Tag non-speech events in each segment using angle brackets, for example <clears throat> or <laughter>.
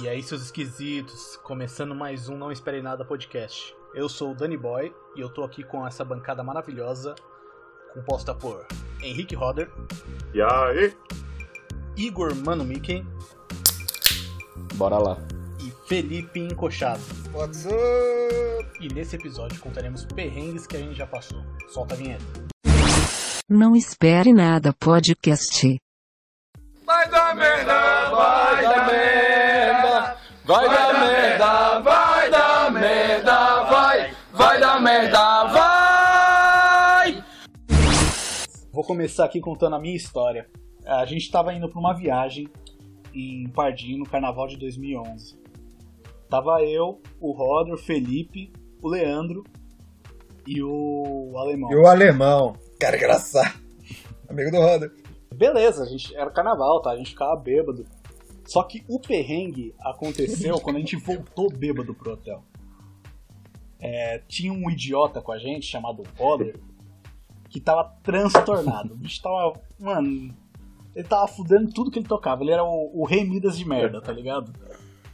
E aí, seus esquisitos, começando mais um Não Espere Nada podcast. Eu sou o Danny Boy e eu tô aqui com essa bancada maravilhosa, composta por Henrique Roder, E aí? Igor Mano Mickey Bora lá. e Felipe Encochado. What's up? E nesse episódio contaremos perrengues que a gente já passou. Solta a vinheta. Não espere nada podcast. Vai dar merda, vai dar merda, vai dar merda, vai dar merda, vai, vai dar merda, vai! Vou começar aqui contando a minha história. A gente estava indo para uma viagem em Pardinho no carnaval de 2011. Tava eu, o Roder, o Felipe, o Leandro e o Alemão. E o alemão, cara engraçado, amigo do Roder. Beleza, a gente era carnaval, tá? A gente ficava bêbado. Só que o perrengue aconteceu quando a gente voltou bêbado pro hotel. É, tinha um idiota com a gente chamado Roder que tava transtornado. O bicho tava. Mano, ele tava fudendo tudo que ele tocava. Ele era o, o rei Midas de merda, tá ligado?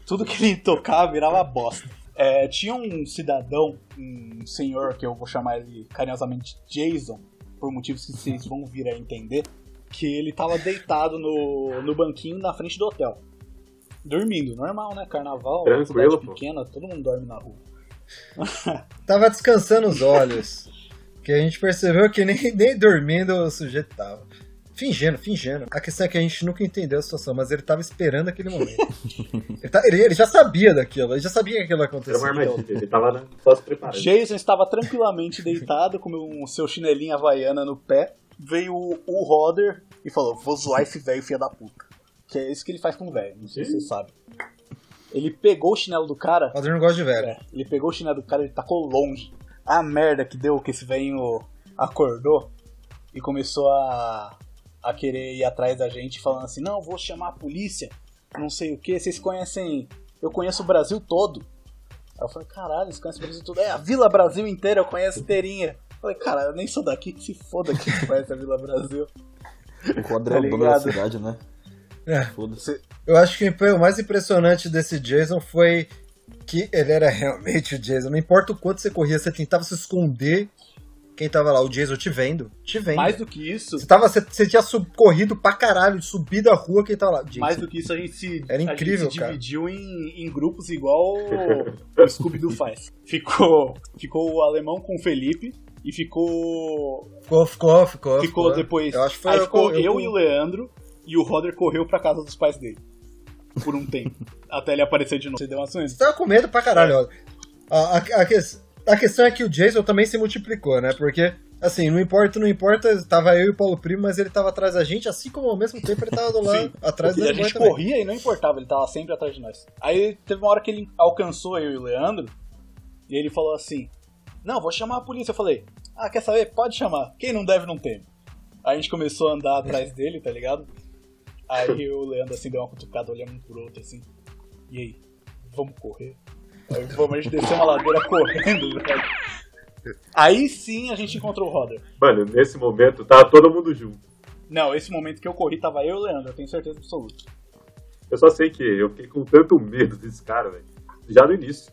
Tudo que ele tocava virava bosta. É, tinha um cidadão, um senhor, que eu vou chamar ele carinhosamente Jason, por motivos que vocês vão vir a entender, que ele tava deitado no, no banquinho na frente do hotel. Dormindo, normal, né? Carnaval, Tranquilo, cidade pô. pequena, todo mundo dorme na rua. <laughs> Tava descansando os olhos, que a gente percebeu que nem, nem dormindo o sujeito tava. Fingindo, fingindo. A questão é que a gente nunca entendeu a situação, mas ele tava esperando aquele momento. <laughs> ele, tá- ele- ele já sabia daquilo, ele já sabia que aquilo ia Era uma acontecer. armadilha, ele tava né, só se preparando. Jason estava tranquilamente deitado com o seu chinelinho havaiana no pé. Veio o, Roder e falou: Vou zoar esse velho filho da puta. Que é isso que ele faz com o velho, não sei se você sabe. Ele pegou o chinelo do cara. O Roder não gosta de velho. É, ele pegou o chinelo do cara e tacou longe. A merda que deu que esse velho acordou e começou a, a querer ir atrás da gente, falando assim: Não, vou chamar a polícia, não sei o que. Vocês conhecem. Eu conheço o Brasil todo. Aí eu falei: Caralho, vocês conhecem o Brasil todo? É, a Vila Brasil inteira eu conheço inteirinha. Eu falei: Cara, eu nem sou daqui, que se foda que conhece a Vila Brasil. O Roder Tá é da cidade, né? É. Foda-se. Eu acho que o mais impressionante desse Jason foi que ele era realmente o Jason. Não importa o quanto você corria, você tentava se esconder. Quem tava lá, o Jason te vendo, te vendo. Mais do que isso, Você, tava, você, você tinha sub- corrido pra caralho, subido a rua, quem tava lá? Jason. Mais do que isso, a gente se, Era incrível, a gente se cara. dividiu em, em grupos igual o Scooby-Doo faz. Ficou, ficou o alemão com o Felipe e ficou. Ficou, ficou, ficou. Ficou depois. Eu acho que foi aí ficou eu- eu, e o Leandro e o Roder correu pra casa dos pais dele. Por um tempo. <laughs> até ele aparecer de novo. Você deu ações? Você tava com medo pra caralho, ó. A, a, a, ques- a questão é que o Jason também se multiplicou, né? Porque, assim, não importa, não importa, tava eu e o Paulo Primo, mas ele tava atrás da gente, assim como ao mesmo tempo ele tava do <laughs> lado, Sim. atrás da a gente também. corria e não importava, ele tava sempre atrás de nós. Aí teve uma hora que ele alcançou eu e o Leandro, e ele falou assim: Não, vou chamar a polícia. Eu falei: Ah, quer saber? Pode chamar. Quem não deve, não teme. Aí a gente começou a andar atrás dele, tá ligado? Aí o Leandro assim deu uma cutucada olhando um pro outro assim. E aí? Vamos correr? Aí vamos, a gente desceu uma ladeira correndo, <laughs> velho. Aí sim a gente encontrou o Roder. Mano, nesse momento tava todo mundo junto. Não, esse momento que eu corri tava eu e o Leandro, eu tenho certeza absoluta. Eu só sei que eu fiquei com tanto medo desse cara, velho. Já no início.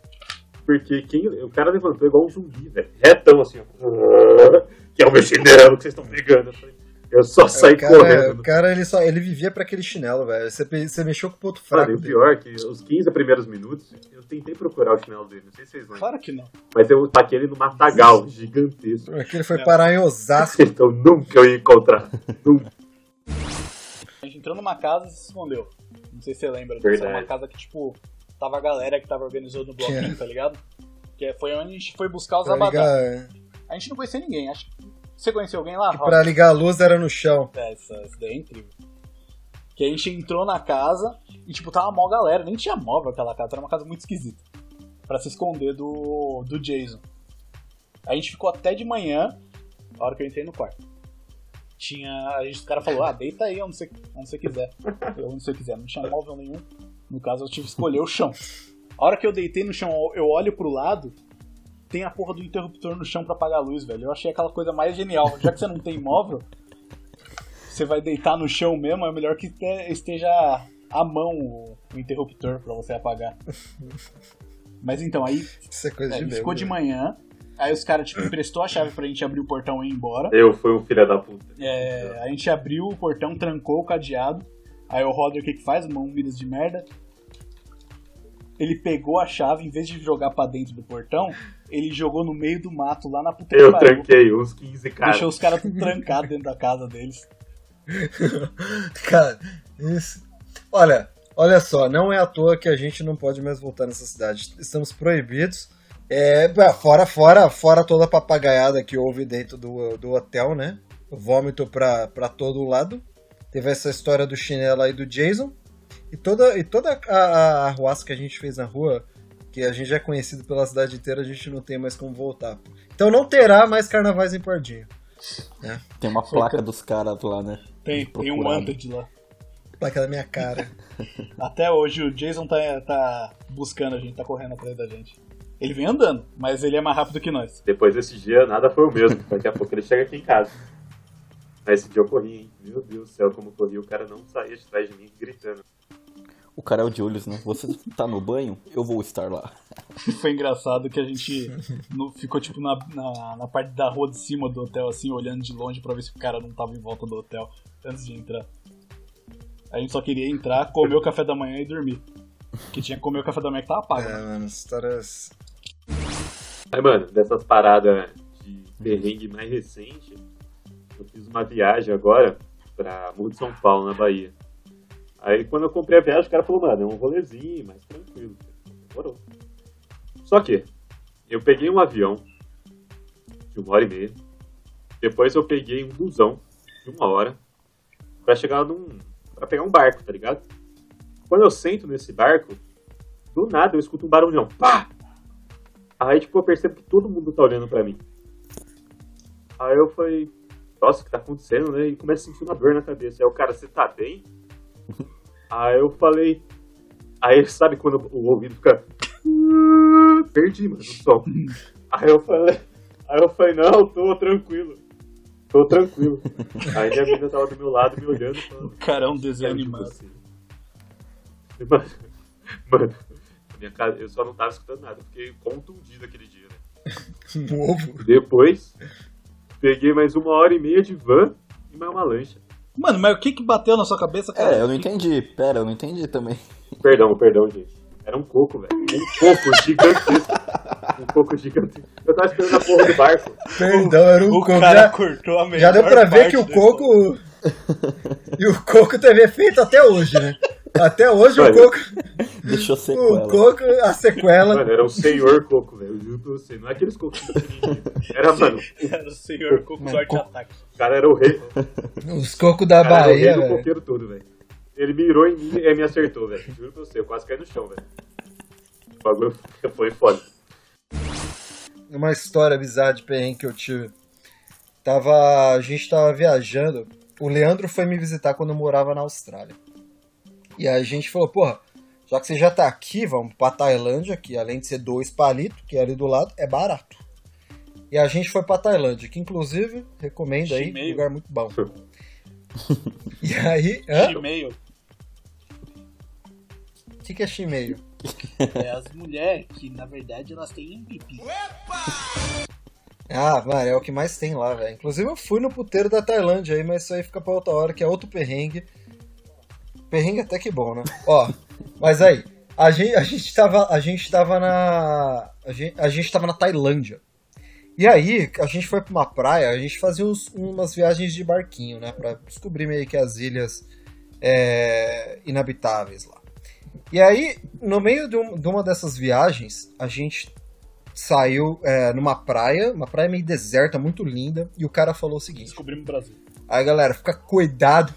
Porque quem, o cara levantou igual um zumbi, velho. Retão assim, ó. Que é o meu chinelo que vocês estão pegando. Eu só saí o cara, correndo. o cara ele, só, ele vivia pra aquele chinelo, velho. Você, você mexeu com o ponto fraco. E o pior é que os 15 primeiros minutos, eu tentei procurar o chinelo dele, não sei se vocês lembram. Claro que não. Mas eu taquei ele no matagal gigantesco. Porque ele foi parar em Osasco. <laughs> Então nunca eu ia encontrar. <laughs> Nunca. A gente entrou numa casa e se escondeu. Não sei se você lembra disso. Era Verdade. uma casa que, tipo, tava a galera que tava organizando o bloquinho, tá ligado? Que foi onde a gente foi buscar os Pra abadá. ligar, A gente não conhecia ninguém. Acho que... Você conheceu alguém lá? pra ligar a luz era no chão. É, essa, essa daí é incrível. Que a gente entrou na casa e, tipo, tava mó galera. Nem tinha móvel aquela casa, era uma casa muito esquisita. Pra se esconder do, do Jason. A gente ficou até de manhã, a hora que eu entrei no quarto. Tinha. A gente, o cara falou, ah, deita aí onde você, onde você quiser. Eu, onde você quiser. Não tinha móvel nenhum. No caso, eu tive que escolher o chão. A hora que eu deitei no chão, eu olho pro lado, tem a porra do interruptor no chão pra apagar a luz, velho. Eu achei aquela coisa mais genial. Já que você não tem móvel, você vai deitar no chão mesmo, é melhor que te- esteja à mão o, interruptor pra você apagar. Mas então, aí Isso é coisa é, de ficou de né? manhã. Aí os caras, tipo, emprestou a chave pra gente abrir o portão e ir embora. Eu fui um filho da puta. É, a gente abriu o portão, trancou o cadeado. Aí o Roder, o que que faz? Mão Midas de merda. Ele pegou a chave, em vez de jogar pra dentro do portão, ele jogou no meio do mato, lá na puta Eu tranquei uns 15 caras. Deixou os caras tudo trancados dentro da casa deles. <laughs> Cara, isso. Olha, olha só, não é à toa que a gente não pode mais voltar nessa cidade. Estamos proibidos. É, fora, fora, fora toda a papagaiada que houve dentro do, do hotel, né? Vômito pra, pra todo lado. Teve essa história do chinelo aí do Jason. E toda, e toda a, a arruaça que a gente fez na rua, que a gente já é conhecido pela cidade inteira, a gente não tem mais como voltar. Então não terá mais carnavais em Pardinho. Tem uma placa dos caras lá, né? Tem, tem um. Wanted lá. Placa da minha cara. <laughs> Até hoje o Jason tá, tá buscando a gente, tá correndo atrás da gente. Ele vem andando, mas ele é mais rápido que nós. Depois desse dia, nada foi o mesmo. Daqui a pouco ele chega aqui em casa. Mas esse dia eu corri, hein? Meu Deus do céu, como eu corri. O cara não saía de trás de mim gritando. O cara é o Julius, né? Você tá no banho? Eu vou estar lá. <laughs> Foi engraçado que a gente no- ficou tipo na, na, na parte da rua de cima do hotel, assim, olhando de longe pra ver se o cara não tava em volta do hotel antes de entrar. A gente só queria entrar, comer o café da manhã e dormir. Que tinha que comer o café da manhã que tava pago. É, mano, histórias. Mas, mano, dessas paradas de perrengue mais recente, eu fiz uma viagem agora pra Morro de São Paulo, na Bahia. Aí quando eu comprei a viagem, o cara falou, mano, é um rolezinho, mais tranquilo. Demorou. Só que, eu peguei um avião de uma hora e meia. Depois eu peguei um busão de uma hora pra chegar num. pra pegar um barco, tá ligado? Quando eu sento nesse barco, do nada eu escuto um barulhão. Pá! Aí, tipo, eu percebo que todo mundo tá olhando pra mim. Aí eu falei, nossa, o que tá acontecendo, né? E começa a sentir uma dor na cabeça. Aí o cara, você tá bem? Aí eu falei. Aí sabe quando o ouvido fica. <laughs> Perdi, mano, o som. Aí eu falei. Aí eu falei, não, tô tranquilo. Tô tranquilo. Aí minha menina tava do meu lado me olhando e falando. O cara é um desenho "Quero de animado. você." Mano, mano, minha casa, eu só não tava escutando nada. eu Fiquei contundido aquele dia, né? <laughs> Um ovo. Depois, peguei mais uma hora e meia de van e mais uma lancha. Mano, mas o que que bateu na sua cabeça, cara? É, eu não entendi. Pera, eu não entendi também. Perdão, perdão, gente. Era um coco, velho. Um coco gigantesco. <laughs> Um coco gigantesco. Eu tava esperando a porra do barco. Perdão, era um O coco. cara Já, cortou a já deu pra ver que o desse- coco. <laughs> e o coco teve efeito até hoje, né? Até hoje o coco. Deixou O sequela. coco, a sequela. Mano, era um senhor coco, velho. Eu juro pra você. Não é aqueles pequenininhos. Era, mano, Era o senhor Coco co- Ataque. o cara era o rei. Os cocos da O cara era o rei Bahia, do coqueiro todo, velho. Ele mirou em mim e me acertou, velho. Juro pra você. Eu quase caí no chão, velho. O bagulho <laughs> foi foda. Uma história bizarra de perrengue que eu tive. Tava. A gente tava viajando. O Leandro foi me visitar quando eu morava na Austrália. E aí a gente falou, porra, já que você já tá aqui, vamos pra Tailândia, que além de ser dois palitos, que é ali do lado, é barato. E a gente foi pra Tailândia, que inclusive recomendo aí, Chimeio. lugar muito bom. <laughs> E aí, hã? Gmail. O que, que é chimeio? <laughs> É as mulheres que, na verdade, elas têm pipi. Ah, mano, é o que mais tem lá, velho. Inclusive eu fui no puteiro da Tailândia aí, mas isso aí fica pra outra hora, que é outro perrengue. Perrengue até que bom, né? Ó, mas aí, a gente, a gente tava. A gente tava na. A gente, a gente tava na Tailândia. E aí, a gente foi pra uma praia, a gente fazia uns- umas viagens de barquinho, né? Pra descobrir meio que as ilhas é, inabitáveis lá. E aí, no meio de, um- de uma dessas viagens, a gente saiu é, numa praia, uma praia meio deserta, muito linda, e o cara falou o seguinte: Descobrimos o Brasil. Aí galera, fica cuidado,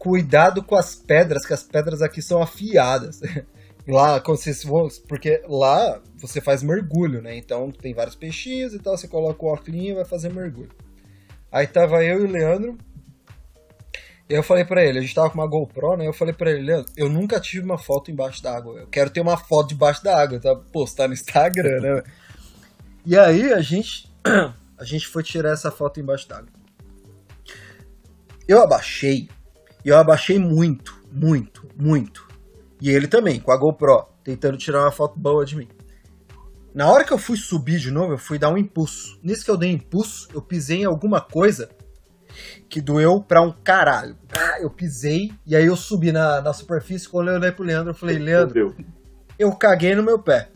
cuidado com as pedras, que as pedras aqui são afiadas. <laughs> Lá, quando vocês vão, porque lá você faz mergulho, né? Então tem vários peixinhos e tal, você coloca o óculos e vai fazer mergulho. Aí tava eu e o Leandro. E eu falei pra ele, a gente tava com uma GoPro, né? Eu falei pra ele, Leandro, eu nunca tive uma foto embaixo d'água. Eu quero ter uma foto debaixo d'água, tá? Postar no Instagram, né? <laughs> E aí a gente <clears throat> a gente foi tirar essa foto embaixo d'água. Eu abaixei. E eu abaixei muito, muito, muito. E ele também, com a GoPro, tentando tirar uma foto boa de mim. Na hora que eu fui subir de novo, eu fui dar um impulso. Nisso que eu dei impulso, eu pisei em alguma coisa que doeu pra um caralho. Ah, eu pisei e aí eu subi na, na superfície. Quando eu olhei pro Leandro, eu falei, Leandro, eu caguei no meu pé.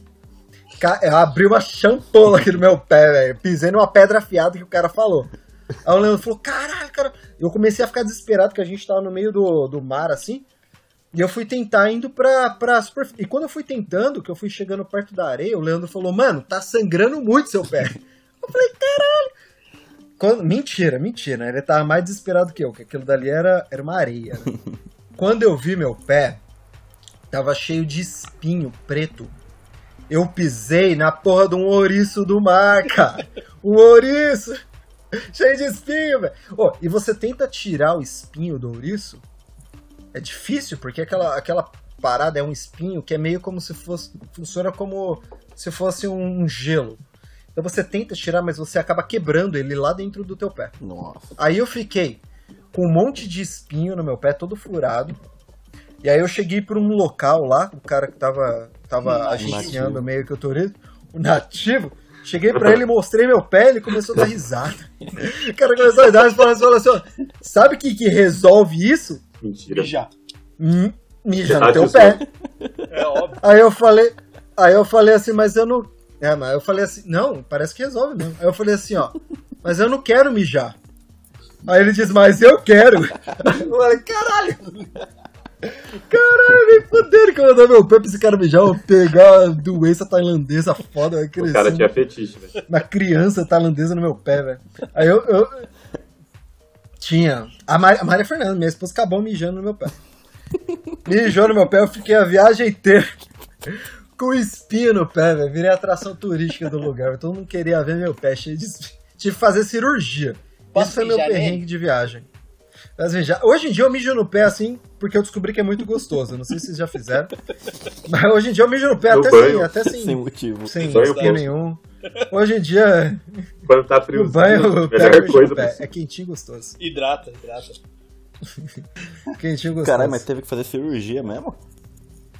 Ca- Eu abri uma champola aqui no meu pé, velho. Pisei numa pedra afiada que o cara falou. Aí o Leandro falou, caralho, cara. Eu comecei a ficar desesperado, porque a gente tava no meio do, do mar, assim. E eu fui tentar indo pra, pra superfície. E quando eu fui tentando, que eu fui chegando perto da areia, o Leandro falou, mano, tá sangrando muito seu pé. Eu falei, caralho. Quando- Mentira, mentira. Ele tava mais desesperado que eu, que aquilo dali era, era uma areia. né? <laughs> Quando eu vi meu pé, tava cheio de espinho preto. Eu pisei na porra de um ouriço do mar, cara. Um ouriço! <laughs> Cheio de espinho, velho. Ô, e você tenta tirar o espinho do ouriço? É difícil, porque aquela, aquela parada é um espinho que é meio como se fosse. Funciona como se fosse um gelo. Então você tenta tirar, mas você acaba quebrando ele lá dentro do teu pé. Nossa. Aí eu fiquei com um monte de espinho no meu pé, todo furado. E aí eu cheguei para um local lá, o cara que tava, tava agenciando meio que o turismo, o nativo. Cheguei pra ele, mostrei meu pé, ele começou a dar risada. O cara começou a dar risada e falou assim: ó, sabe o que, que resolve isso? Mentira. Mijar. Hum, Mija Ah, no teu tio pé. É óbvio. Aí eu falei, aí eu falei assim, mas eu não. É, mas eu falei assim, não, parece que resolve mesmo. Aí eu falei assim, ó, mas eu não quero mijar. Aí ele disse, mas eu quero. <laughs> Eu falei, caralho! Caralho, nem fudendo que eu dar meu pé pra esse cara mijar, eu vou pegar a doença tailandesa foda, vai O crescer. cara tinha fetiche, velho. Uma criança tailandesa no meu pé, velho. Aí eu, eu- Tinha. A Maria, a Maria Fernanda, minha esposa, acabou mijando no meu pé. Mijou no meu pé, eu fiquei a viagem inteira com espinho no pé, velho. Virei atração turística do lugar. velho. Todo mundo queria ver meu pé cheio de espinho. Tive que fazer cirurgia. Posso Isso foi meu perrengue nele? de viagem. Mas veja, hoje em dia eu mijo no pé assim, porque eu descobri que é muito gostoso. Não sei se vocês já fizeram. <laughs> Mas hoje em dia eu mijo no pé No até banho. sem, até sem, Sem motivo. sem posto. nenhum. Hoje em dia, Quando tá frio, banho, pego melhor coisa no pé. É quentinho e gostoso. Hidrata, hidrata. <laughs> Quentinho e gostoso. Caralho, mas teve que fazer cirurgia mesmo?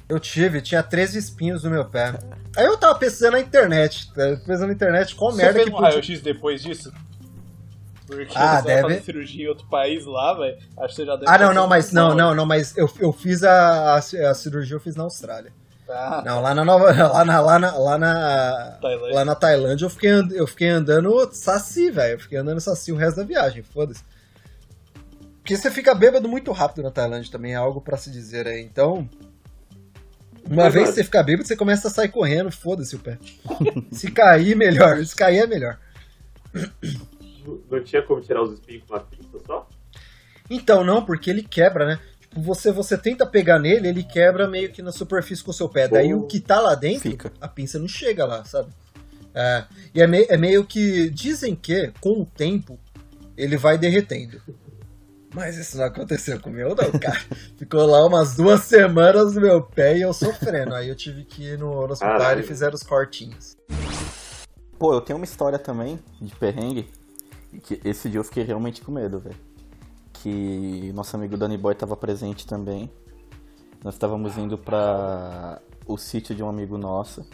Eu tive, tinha 13 espinhos no meu pé. Aí eu tava pesquisando na internet, tá? pesquisando na internet qual Você merda fez que um podia... raio-x depois disso? Porque Ah, você deve- vai fazer cirurgia em outro país lá, velho. Acho que você já deve Ah, não, não, mas não, não, não, mas eu, eu fiz a, a, a cirurgia, eu fiz na Austrália. Ah, Não, lá na Nova, <laughs> lá na, lá na, lá na, Tailândia. lá na Tailândia eu fiquei, and- eu fiquei andando saci, velho. Eu fiquei andando saci o resto da viagem, foda-se. Porque você fica bêbado muito rápido na Tailândia também, é algo pra se dizer aí. Então, uma Verdade. vez que você fica bêbado, você começa a sair correndo, foda-se o pé. <laughs> se cair, melhor. Se cair é melhor. Não tinha como tirar os espinhos com uma pinça só? Então, não, porque ele quebra, né? Tipo, você, você tenta pegar nele, ele quebra meio que na superfície com o seu pé. Daí o que tá lá dentro, Fica. a pinça não chega lá, sabe? É, e é, mei- é meio que. Dizem que, com o tempo, ele vai derretendo. Mas isso não aconteceu com o meu, não, cara. <laughs> Ficou lá umas duas semanas no meu pé e eu sofrendo. Aí eu tive que ir no, no hospital e fizeram os cortinhos. Pô, eu tenho uma história também de perrengue. Que esse dia eu fiquei realmente com medo, velho. Que nosso amigo Danny Boy tava presente também. Nós estávamos indo pra o sítio de um amigo nosso.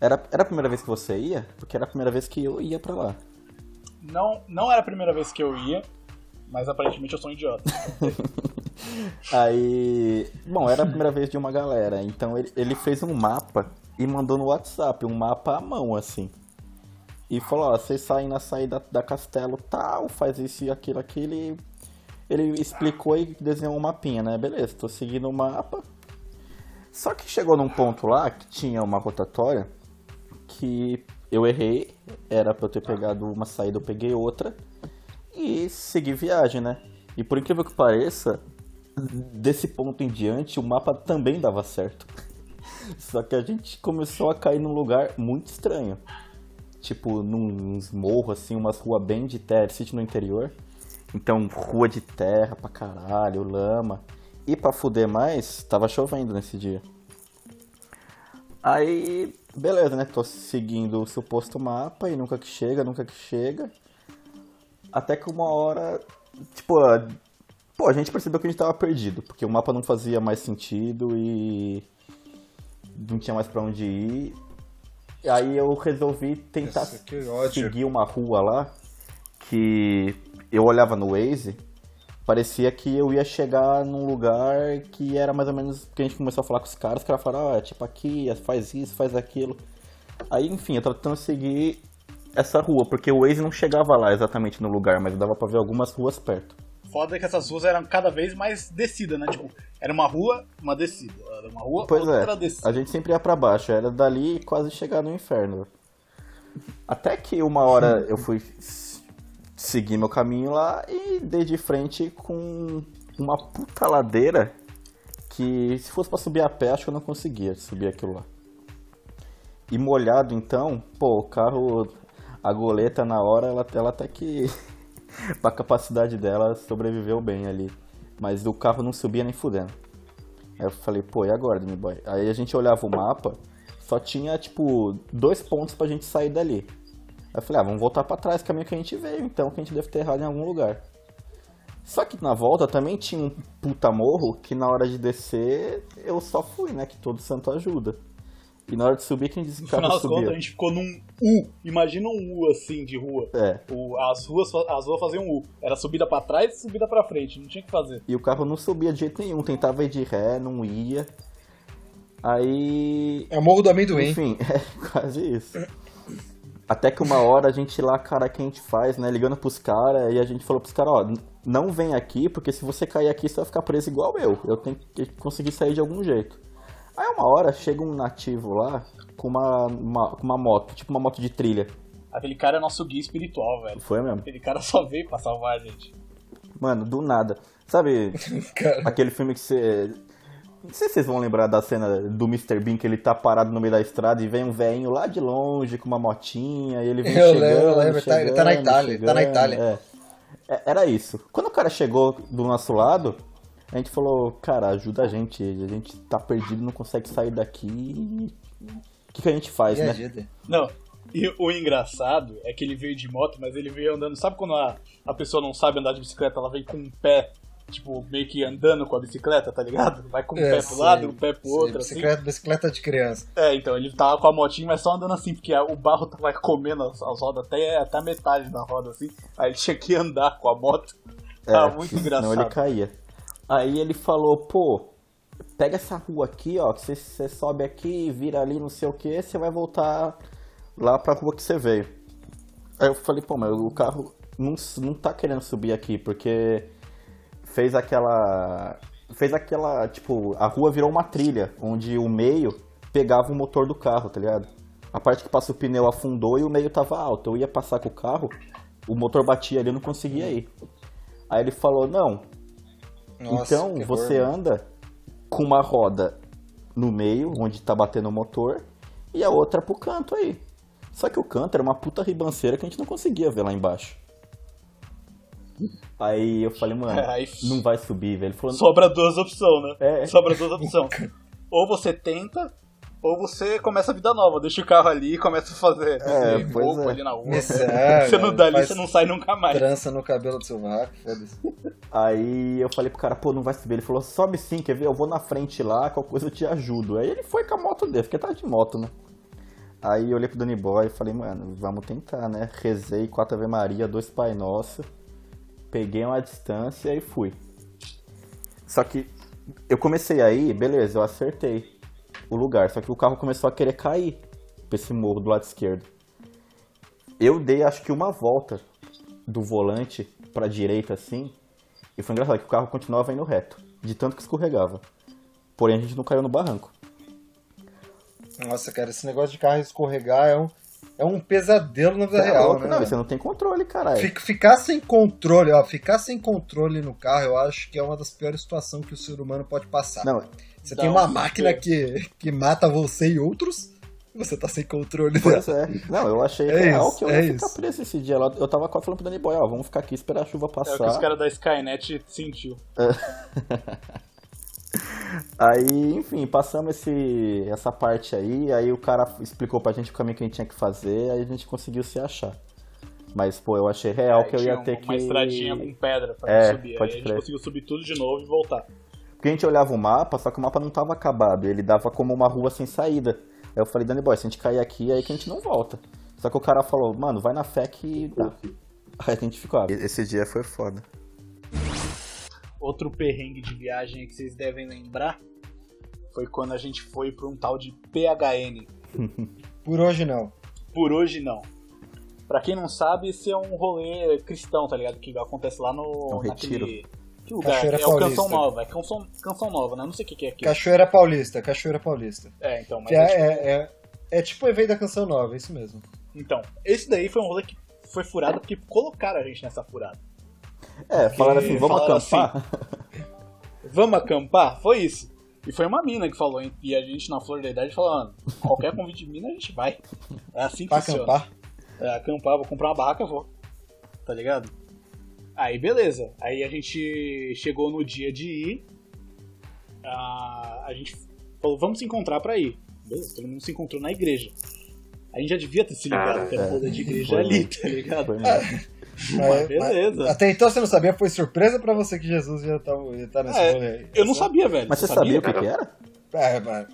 Era, era a primeira vez que você ia? Porque era a primeira vez que eu ia pra lá. Não, não era a primeira vez que eu ia, mas aparentemente eu sou um idiota. <laughs> Aí. Bom, era a primeira vez de uma galera. Então ele, ele fez um mapa e mandou no WhatsApp, um mapa à mão, assim. E falou, ó, vocês saem na saída da castelo tal, faz isso e aquilo, aquilo. E ele explicou e desenhou um mapinha, né? Beleza, tô seguindo o mapa. Só que chegou num ponto lá que tinha uma rotatória que eu errei, era pra eu ter pegado uma saída, eu peguei outra e segui viagem, né? E por incrível que pareça, desse ponto em diante o mapa também dava certo. <laughs> Só que a gente começou a cair num lugar muito estranho. Tipo, num- uns morros, assim, umas ruas bem de terra, sítio no interior. Então, rua de terra pra caralho, lama. E pra fuder mais, tava chovendo nesse dia. Aí, beleza, né? Tô seguindo o suposto mapa e nunca que chega, nunca que chega. Até que uma hora, tipo, Pô, a gente percebeu que a gente tava perdido, porque o mapa não fazia mais sentido e não tinha mais pra onde ir. Aí eu resolvi tentar ódio. seguir uma rua lá que eu olhava no Waze, parecia que eu ia chegar num lugar que era mais ou menos que a gente começou a falar com os caras, os caras falaram, ah, é tipo aqui, faz isso, faz aquilo. Aí, enfim, eu tava tentando seguir essa rua, porque o Waze não chegava lá exatamente no lugar, mas dava pra ver algumas ruas perto. Foda é que essas ruas eram cada vez mais descida, né? Tipo, era uma rua, uma descida. Era uma rua, Pois outra é, descida. a gente sempre ia pra baixo, era dali quase chegar no inferno. Até que uma hora <laughs> eu fui seguir meu caminho lá e dei de frente com uma puta ladeira que se fosse pra subir a pé, acho que eu não conseguia subir aquilo lá. E molhado então, pô, o carro, a goleta na hora, ela, ela até que, <laughs> pra capacidade dela, sobreviveu bem ali. Mas o carro não subia nem fudendo. Aí eu falei, pô, e agora, Danny Boy? Aí a gente olhava o mapa, só tinha, tipo, dois pontos pra gente sair dali. Aí eu falei, ah, vamos voltar pra trás, caminho que a gente veio, então, que a gente deve ter errado em algum lugar. Só que na volta também tinha um puta morro que na hora de descer eu só fui, né? Que todo santo ajuda. E na hora de subir, quem disse que No o carro final das contas, a gente ficou num U. Imagina um U assim de rua. É. O- as, ruas, as ruas faziam um U. Era subida pra trás e subida pra frente. Não tinha o que fazer. E o carro não subia de jeito nenhum, tentava ir de ré, não ia. Aí É o Morro do Amendoim. Enfim, <laughs> é quase isso. Até que uma hora a gente lá, cara, que a gente faz, né? Ligando pros caras, e a gente falou pros caras, ó, não vem aqui, porque se você cair aqui, você vai ficar preso igual eu. Eu tenho que conseguir sair de algum jeito. Aí uma hora chega um nativo lá com uma, uma, com uma moto, tipo uma moto de trilha. Aquele cara é nosso guia espiritual, velho. Foi mesmo? Aquele cara só veio pra salvar a gente. Mano, do nada. Sabe <laughs> aquele filme que você. Não sei se vocês vão lembrar da cena do Mr. Bean que ele tá parado no meio da estrada e vem um velhinho lá de longe com uma motinha e ele vem <laughs> Eu chegando, lembro, eu lembro, tá- chegando, tá na Itália, tá na chegando, Itália. é. É, Era isso. Quando o cara chegou do nosso lado, a gente falou, cara, ajuda a gente, a gente tá perdido, não consegue sair daqui. O que, que a gente faz, e né? ajuda. Não. E o engraçado é que ele veio de moto, mas ele veio andando. Sabe quando a, a pessoa não sabe andar de bicicleta, ela vem com um pé, tipo, meio que andando com a bicicleta, tá ligado? Vai com um É, pé pro sei, lado, um pé pro sei, outro, assim. bicicleta, bicicleta de criança. É, então, ele tava com a motinha, mas só andando assim, porque a- o barro tava comendo as, as rodas até, até a metade da roda, assim. Aí ele tinha que andar com a moto. Tava muito engraçado. Senão É, ele caía. Aí ele falou, pô, pega essa rua aqui, ó, que você- sobe aqui, vira ali, não sei o que, você vai voltar lá pra rua que você veio. Aí eu falei, pô, mas o carro não, não tá querendo subir aqui, porque fez aquela. Fez aquela. Tipo, a rua virou uma trilha, onde o meio pegava o motor do carro, tá ligado? A parte que passa o pneu afundou e o meio tava alto. Eu ia passar com o carro, o motor batia ali, eu não conseguia ir. Aí ele falou, não, Nossa, então você horror, anda com uma roda no meio, onde tá batendo o motor, e a outra pro canto aí. Só que o canto era uma puta ribanceira que a gente não conseguia ver lá embaixo. Aí eu falei, mano, <laughs> Aí- não vai subir, velho. Falou, Sobra duas opções, né? É. Sobra duas opções. <laughs> Ou você tenta, ou você começa a vida nova. Deixa o carro ali e começa a fazer É, pois roubo é. ali na rua. Isso, <laughs> é, você não dá ali, você não sai nunca mais. Trança no cabelo do sovaco, foda-se. Aí eu falei pro cara, pô, não vai subir. Ele falou, sobe sim, quer ver? Eu vou na frente lá, qualquer coisa eu te ajudo. Aí ele foi com a moto dele, porque tava de moto, né? Aí eu olhei pro Danny Boy e falei, mano, vamos tentar, né? Rezei quatro Ave Maria, dois Pai Nosso, peguei uma distância e fui. Só que eu comecei aí, beleza, eu acertei o lugar, só que o carro começou a querer cair pra esse morro do lado esquerdo. Eu dei acho que uma volta do volante pra direita assim, e foi engraçado que o carro continuava indo reto, de tanto que escorregava. Porém a gente não caiu no barranco. Nossa, cara, esse negócio de carro escorregar é um, é um pesadelo na vida Tá real, louco? né? Não, você não tem controle, caralho. Fic- Ficar sem controle, ó, ficar sem controle no carro, eu acho que é uma das piores situações que o ser humano pode passar. Não, você Dá tem um uma desespero. máquina que, que mata você e outros, você tá sem controle pois dela. é. Não, eu achei É real isso, que eu é ia ficar isso. preso esse dia. Eu tava quase falando pro Danny Boy, ó, vamos ficar aqui esperar a chuva É o que os passar. caras da Skynet sentiu. <laughs> Aí, enfim, passamos esse, essa parte aí, aí o cara explicou pra gente o caminho que a gente tinha que fazer, aí a gente conseguiu se achar. Mas, pô, eu achei real Aí que eu ia ter uma, que. uma estradinha com pedra pra É, subir. Aí pode a gente conseguiu subir tudo de novo e voltar. Porque a gente olhava o mapa, só que o mapa não tava acabado. Ele dava como uma rua sem saída. Aí eu falei, Danny Boy, se a gente cair aqui, é aí que a gente não volta. Só que o cara falou, mano, vai na fé que dá. <laughs> Aí a gente ficou, ah, esse dia foi foda. Outro perrengue de viagem que vocês devem lembrar foi quando a gente foi pra um tal de PHN. <laughs> Por hoje não. Por hoje não. Pra quem não sabe, esse é um rolê cristão, tá ligado? Que acontece lá no. É um naquele. Que lugar? Cachoeira é o Canção Paulista. Nova. É Canção, Canção Nova, né? Não sei o que, que é aqui. Cachoeira Paulista, Cachoeira Paulista. É, então, mas Que é é, tipo- é, é, é tipo o evento da canção nova, é isso mesmo. Então, esse daí foi um rolê que foi furado porque colocaram a gente nessa furada. É, falaram assim, vamos falaram acampar? <laughs> Vamos acampar? Foi isso. E foi uma mina que falou, hein? E a gente na flor da idade falando, qualquer convite de mina a gente vai. É assim que Pra funciona. acampar. É, acampar, vou comprar uma barraca, vou. Tá ligado? Aí beleza. Aí a gente chegou no dia de ir. A, a gente falou, vamos se encontrar pra ir. Beleza, todo mundo se encontrou na igreja. A gente já devia ter se ligado que era é. rolê de igreja Foi ali, tá ligado? Foi mesmo. Mas beleza. Até então você não sabia, foi surpresa pra você que Jesus ia estar ia tá nesse É, rolê aí. Eu não sabia, velho. Mas você sabia o que, que era? É, mas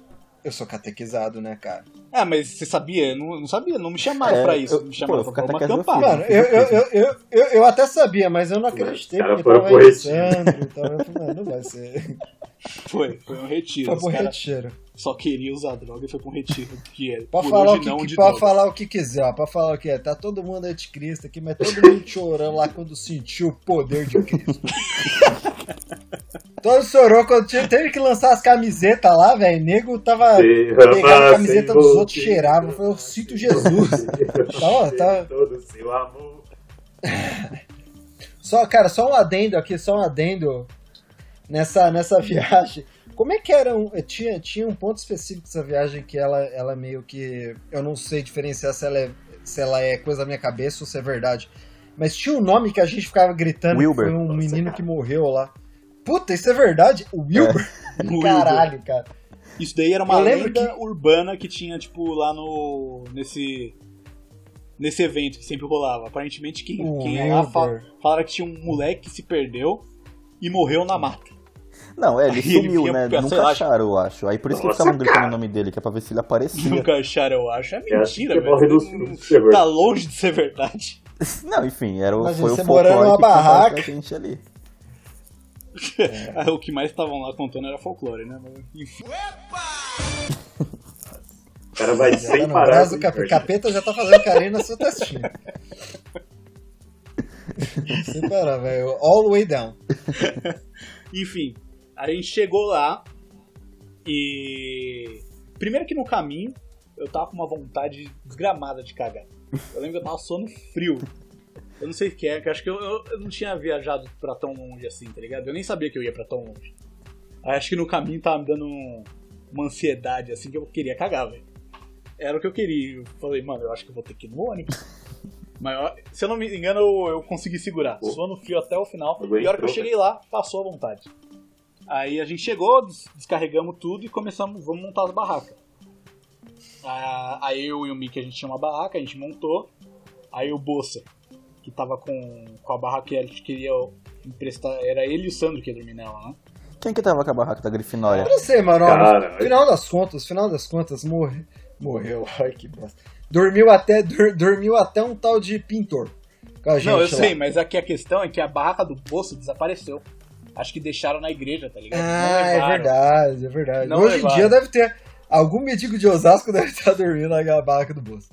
eu sou catequizado, né, cara? Ah, mas você sabia? Eu não, não sabia, não me chamaram É, pra isso. eu- me chamaram pô, pra vamos catequese eu. Mano, eu, eu, eu, eu, eu, eu até sabia, mas eu não acreditei, foram tava pro retiro. Tava, eu falei, não, vai ser. Foi, foi um retiro. Foi pro retiro. só queriam usar droga e foi pra um retiro. Que é, Pode por falar, o que, não que- droga. falar o que quiser, ó, pode falar o que é. Tá todo mundo anticristo aqui, mas todo mundo chorando lá quando sentiu o poder de Cristo. <laughs> todo chorou quando tinha- teve que lançar as camisetas lá, velho. Nego tava pegando a camiseta dos outros, cheirava. Foi, eu sinto Jesus. Tá, ó, tá. Todo o seu amor. <laughs> Só, cara, só um adendo aqui, só um adendo nessa, nessa <laughs> viagem. Como é que era? Um, tinha, tinha um ponto específico dessa viagem que ela, ela meio que. Eu não sei diferenciar se ela, é, se ela é coisa da minha cabeça ou se é verdade. Mas tinha um nome que a gente ficava gritando Wilber. que foi um menino que morreu lá. Puta, isso é verdade? O Wilber? <laughs> O Caralho, cara. Isso daí era uma lenda urbana que tinha, tipo, lá no. nesse. Nesse evento que sempre rolava. Aparentemente quem, O quem ia lá fala, falaram que tinha um moleque que se perdeu e morreu na mata. Não, é, ele Aí ele sumiu, vinha né? <laughs> pra- Nunca lá, acharam, eu acho. Aí por isso que eles Nossa, estavam gritando o nome dele, que é pra ver se ele aparecia. Nunca acharam, eu acho. É É mentira, que velho. Tá longe de ser verdade. <laughs> Não, enfim, era o, Imagina, foi o folclore numa que barraca. pra gente ali. <laughs> o que mais estavam lá contando era folclore, né? Mas, Enfim. O cara vai Já sem tá parar. braço do com capeta. já tá fazendo carinho na sua testinha. <laughs> Sem parar, velho. All the way down. <laughs> Enfim, a gente chegou lá e. Primeiro que no caminho eu tava com uma vontade desgramada de cagar. Eu lembro que eu tava suando frio. Eu não sei o que é, que acho que eu, eu- eu não tinha viajado pra tão longe assim, tá ligado? Eu nem sabia que eu ia pra tão longe. Aí acho que no caminho tava me dando um- uma ansiedade assim que eu queria cagar, velho. Era o que eu queria. Eu falei, mano, eu acho que eu vou ter que ir no ônibus. <laughs> Mas se eu não me engano, eu, eu consegui segurar. Pô. Suando frio até o final. E a hora que eu velho. cheguei lá, passou a vontade. Aí a gente chegou, des- descarregamos tudo e começamos, vamos montar as barracas. Ah, Aí eu e o Mickey a gente tinha uma barraca, a gente montou. Aí o Bolsa, que tava com, com a barraca que a gente queria emprestar, era ele e o Sandro que ia dormir nela, né? Quem que tava com a barraca da Grifinória? Eu não sei, mano. Cara, no final das contas, final das contas, morre, morreu. <laughs> Ai, que bosta. Dormiu até, dur- dormiu até um tal de pintor. Com a gente Não, eu lá. sei, mas aqui a questão é que a barraca do Bolsa desapareceu. Acho que deixaram na igreja, tá ligado? Ah, é verdade, é verdade. Não Hoje em levaram. dia deve ter. Algum mendigo de Osasco <laughs> deve estar dormindo na barraca do bolso.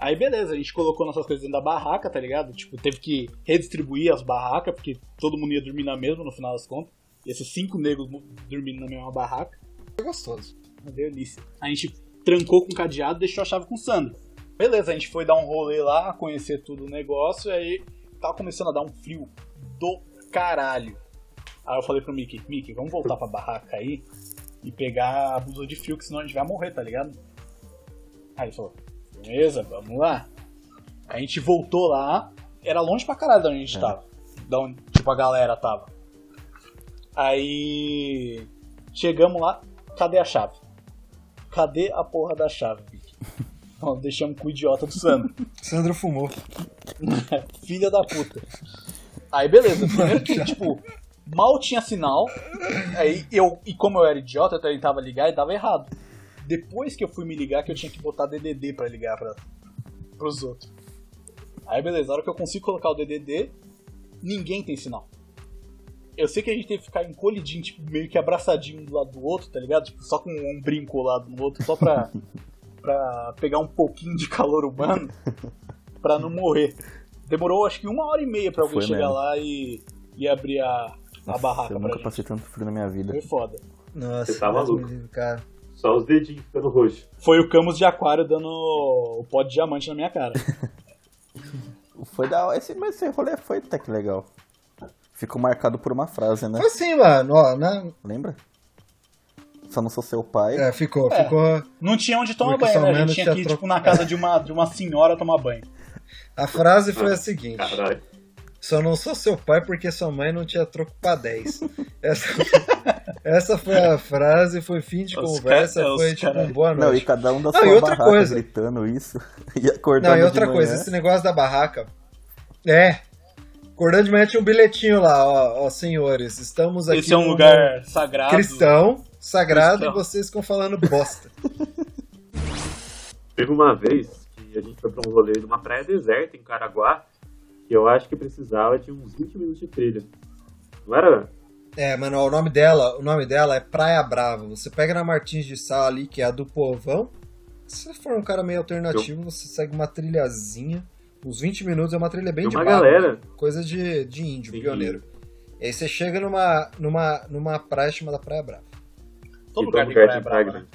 Aí beleza, a gente colocou nossas coisas dentro da barraca, tá ligado? Tipo, teve que redistribuir as barracas, porque todo mundo ia dormir na mesma no final das contas. Ia ser cinco negros dormindo na mesma barraca. É gostoso. Uma delícia. A gente trancou com cadeado e deixou a chave com o Sandro. Beleza, a gente foi dar um rolê lá, conhecer tudo o negócio, e aí tava começando a dar um frio do caralho. Aí eu falei pro Mickey, Mickey, vamos voltar pra barraca aí e pegar a blusa de frio, que senão a gente vai morrer, tá ligado? Aí ele falou, beleza, vamos lá. A gente voltou lá, era longe pra caralho da onde a gente tava. Da onde, tipo, a galera tava. Aí chegamos lá, cadê a chave? Cadê a porra da chave? Nós <laughs> deixamos com o idiota do Sandro. <laughs> Sandro fumou. <laughs> Filha da puta. Aí beleza, primeiro que, tipo, mal tinha sinal. Aí eu, e como eu era idiota, eu tentava ligar e dava errado. Depois que eu fui me ligar, que eu tinha que botar DDD pra ligar pra, pros outros. Aí beleza, na hora que eu consigo colocar o DDD, ninguém tem sinal. Eu sei que a gente teve que ficar encolhidinho, tipo, meio que abraçadinho um do lado do outro, tá ligado? Tipo, só com um brinco colado no outro, só pra, <laughs> pra pegar um pouquinho de calor humano, pra não morrer. Demorou acho que uma hora e meia pra alguém Foi chegar mesmo. lá e, e abrir a, a barraca eu pra nunca gente. passei tanto frio na minha vida. Foi foda. Nossa, Você tá maluco. me livre, cara. Só os dedinhos ficando roxo. Foi o Camus de Aquário dando o pó de diamante na minha cara. <laughs> Foi da esse, mas esse rolê foi até que legal. Ficou marcado por uma frase, né? Foi assim, mano, ó, né? Lembra? Só não sou seu pai. É, ficou, É. ficou. Não tinha onde tomar Porque banho, né? A gente tinha que ir, tipo, na casa de uma, de uma senhora tomar banho. A frase foi a seguinte: Caralho. Só não sou seu pai porque sua mãe não tinha troco pra 10. <laughs> Essa, essa foi a frase, foi fim de Os conversa, cara- foi tipo cara- um boa Não, e noite. cada um da Não, sua outra barraca coisa. gritando isso. <laughs> E acordando Não, e de outra manhã. coisa, esse negócio da barraca. É. Acordando de manhã tinha um bilhetinho lá, ó, ó senhores, estamos aqui Esse é um num lugar sagrado. cristão, sagrado, Cristão. e vocês ficam falando bosta. <laughs> Teve uma vez que a gente foi pra um rolê numa praia deserta em Caraguá, que eu acho que precisava de uns 20 minutos de trilha. Não era? É, mano, o nome dela, o nome dela é Praia Brava. Você pega na Martins de Sá ali, que é a do povão. Se você for um cara meio alternativo, você segue uma trilhazinha. Uns 20 minutos é uma trilha bem de uma barro, galera. coisa de, de índio, Sim. pioneiro. E aí você chega numa, numa, numa praia chamada Praia Brava. Todo lugar todo lugar praia tem praia brava, né?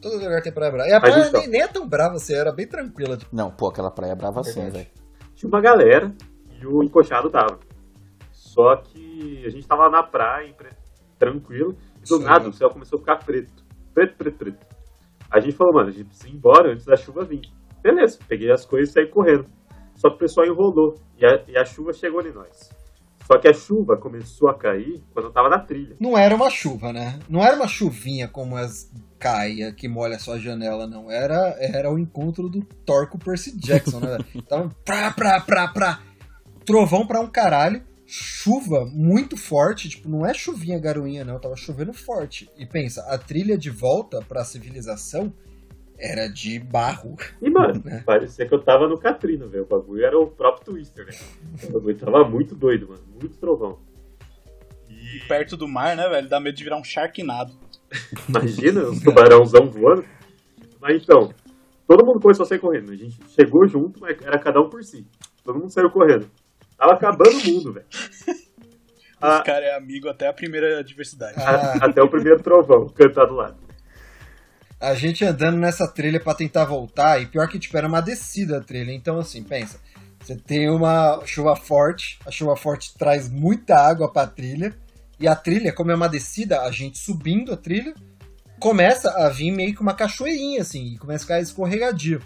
Todo lugar tem Praia Brava. E a Mas praia então. nem, nem é tão brava assim, era bem tranquila. Tipo, Não, pô, aquela praia é brava assim, Verdade. velho. Tinha uma galera e o encoxado tava. Só que a gente tava na praia, tranquilo, e do Sim. nada o céu começou a ficar preto. Preto, preto, preto. A gente falou, mano, a gente precisa ir embora antes da chuva vir. Beleza, peguei as coisas e saí correndo. Só que o pessoal enrolou e a, e a chuva chegou em nós. Só que a chuva começou a cair quando eu tava na trilha. Não era uma chuva, né? Não era uma chuvinha como as caia que molha a sua janela, não. Era, era o encontro do Thor com Percy Jackson, né? <laughs> Tava pra, pra, pra, pra. Trovão pra um caralho. Chuva muito forte, tipo, não é chuvinha garoinha, não. Tava chovendo forte. E pensa, a trilha de volta pra civilização era de barro. E, mano, <laughs> É. parecia que eu tava no Katrina, velho. O bagulho era o próprio Twister, né? O bagulho tava muito doido, mano. Muito trovão. E perto do mar, né, velho? Dá medo de virar um sharknado. <laughs> Imagina, um tubarãozão voando. Mas então, todo mundo começou a sair correndo. A gente chegou junto, mas era cada um por si. Todo mundo saiu correndo. Tava acabando o mundo, velho. Ah, Esse cara é amigo até a primeira adversidade. Ah, Até o primeiro trovão cantar do lado. A gente andando nessa trilha pra tentar voltar, e pior que tipo, era uma descida a trilha. Então, assim, pensa. Você tem uma chuva forte, a chuva forte traz muita água pra trilha, e a trilha, como é uma descida, a gente subindo a trilha, começa a vir meio que uma cachoeirinha, assim, e começa a ficar escorregadio.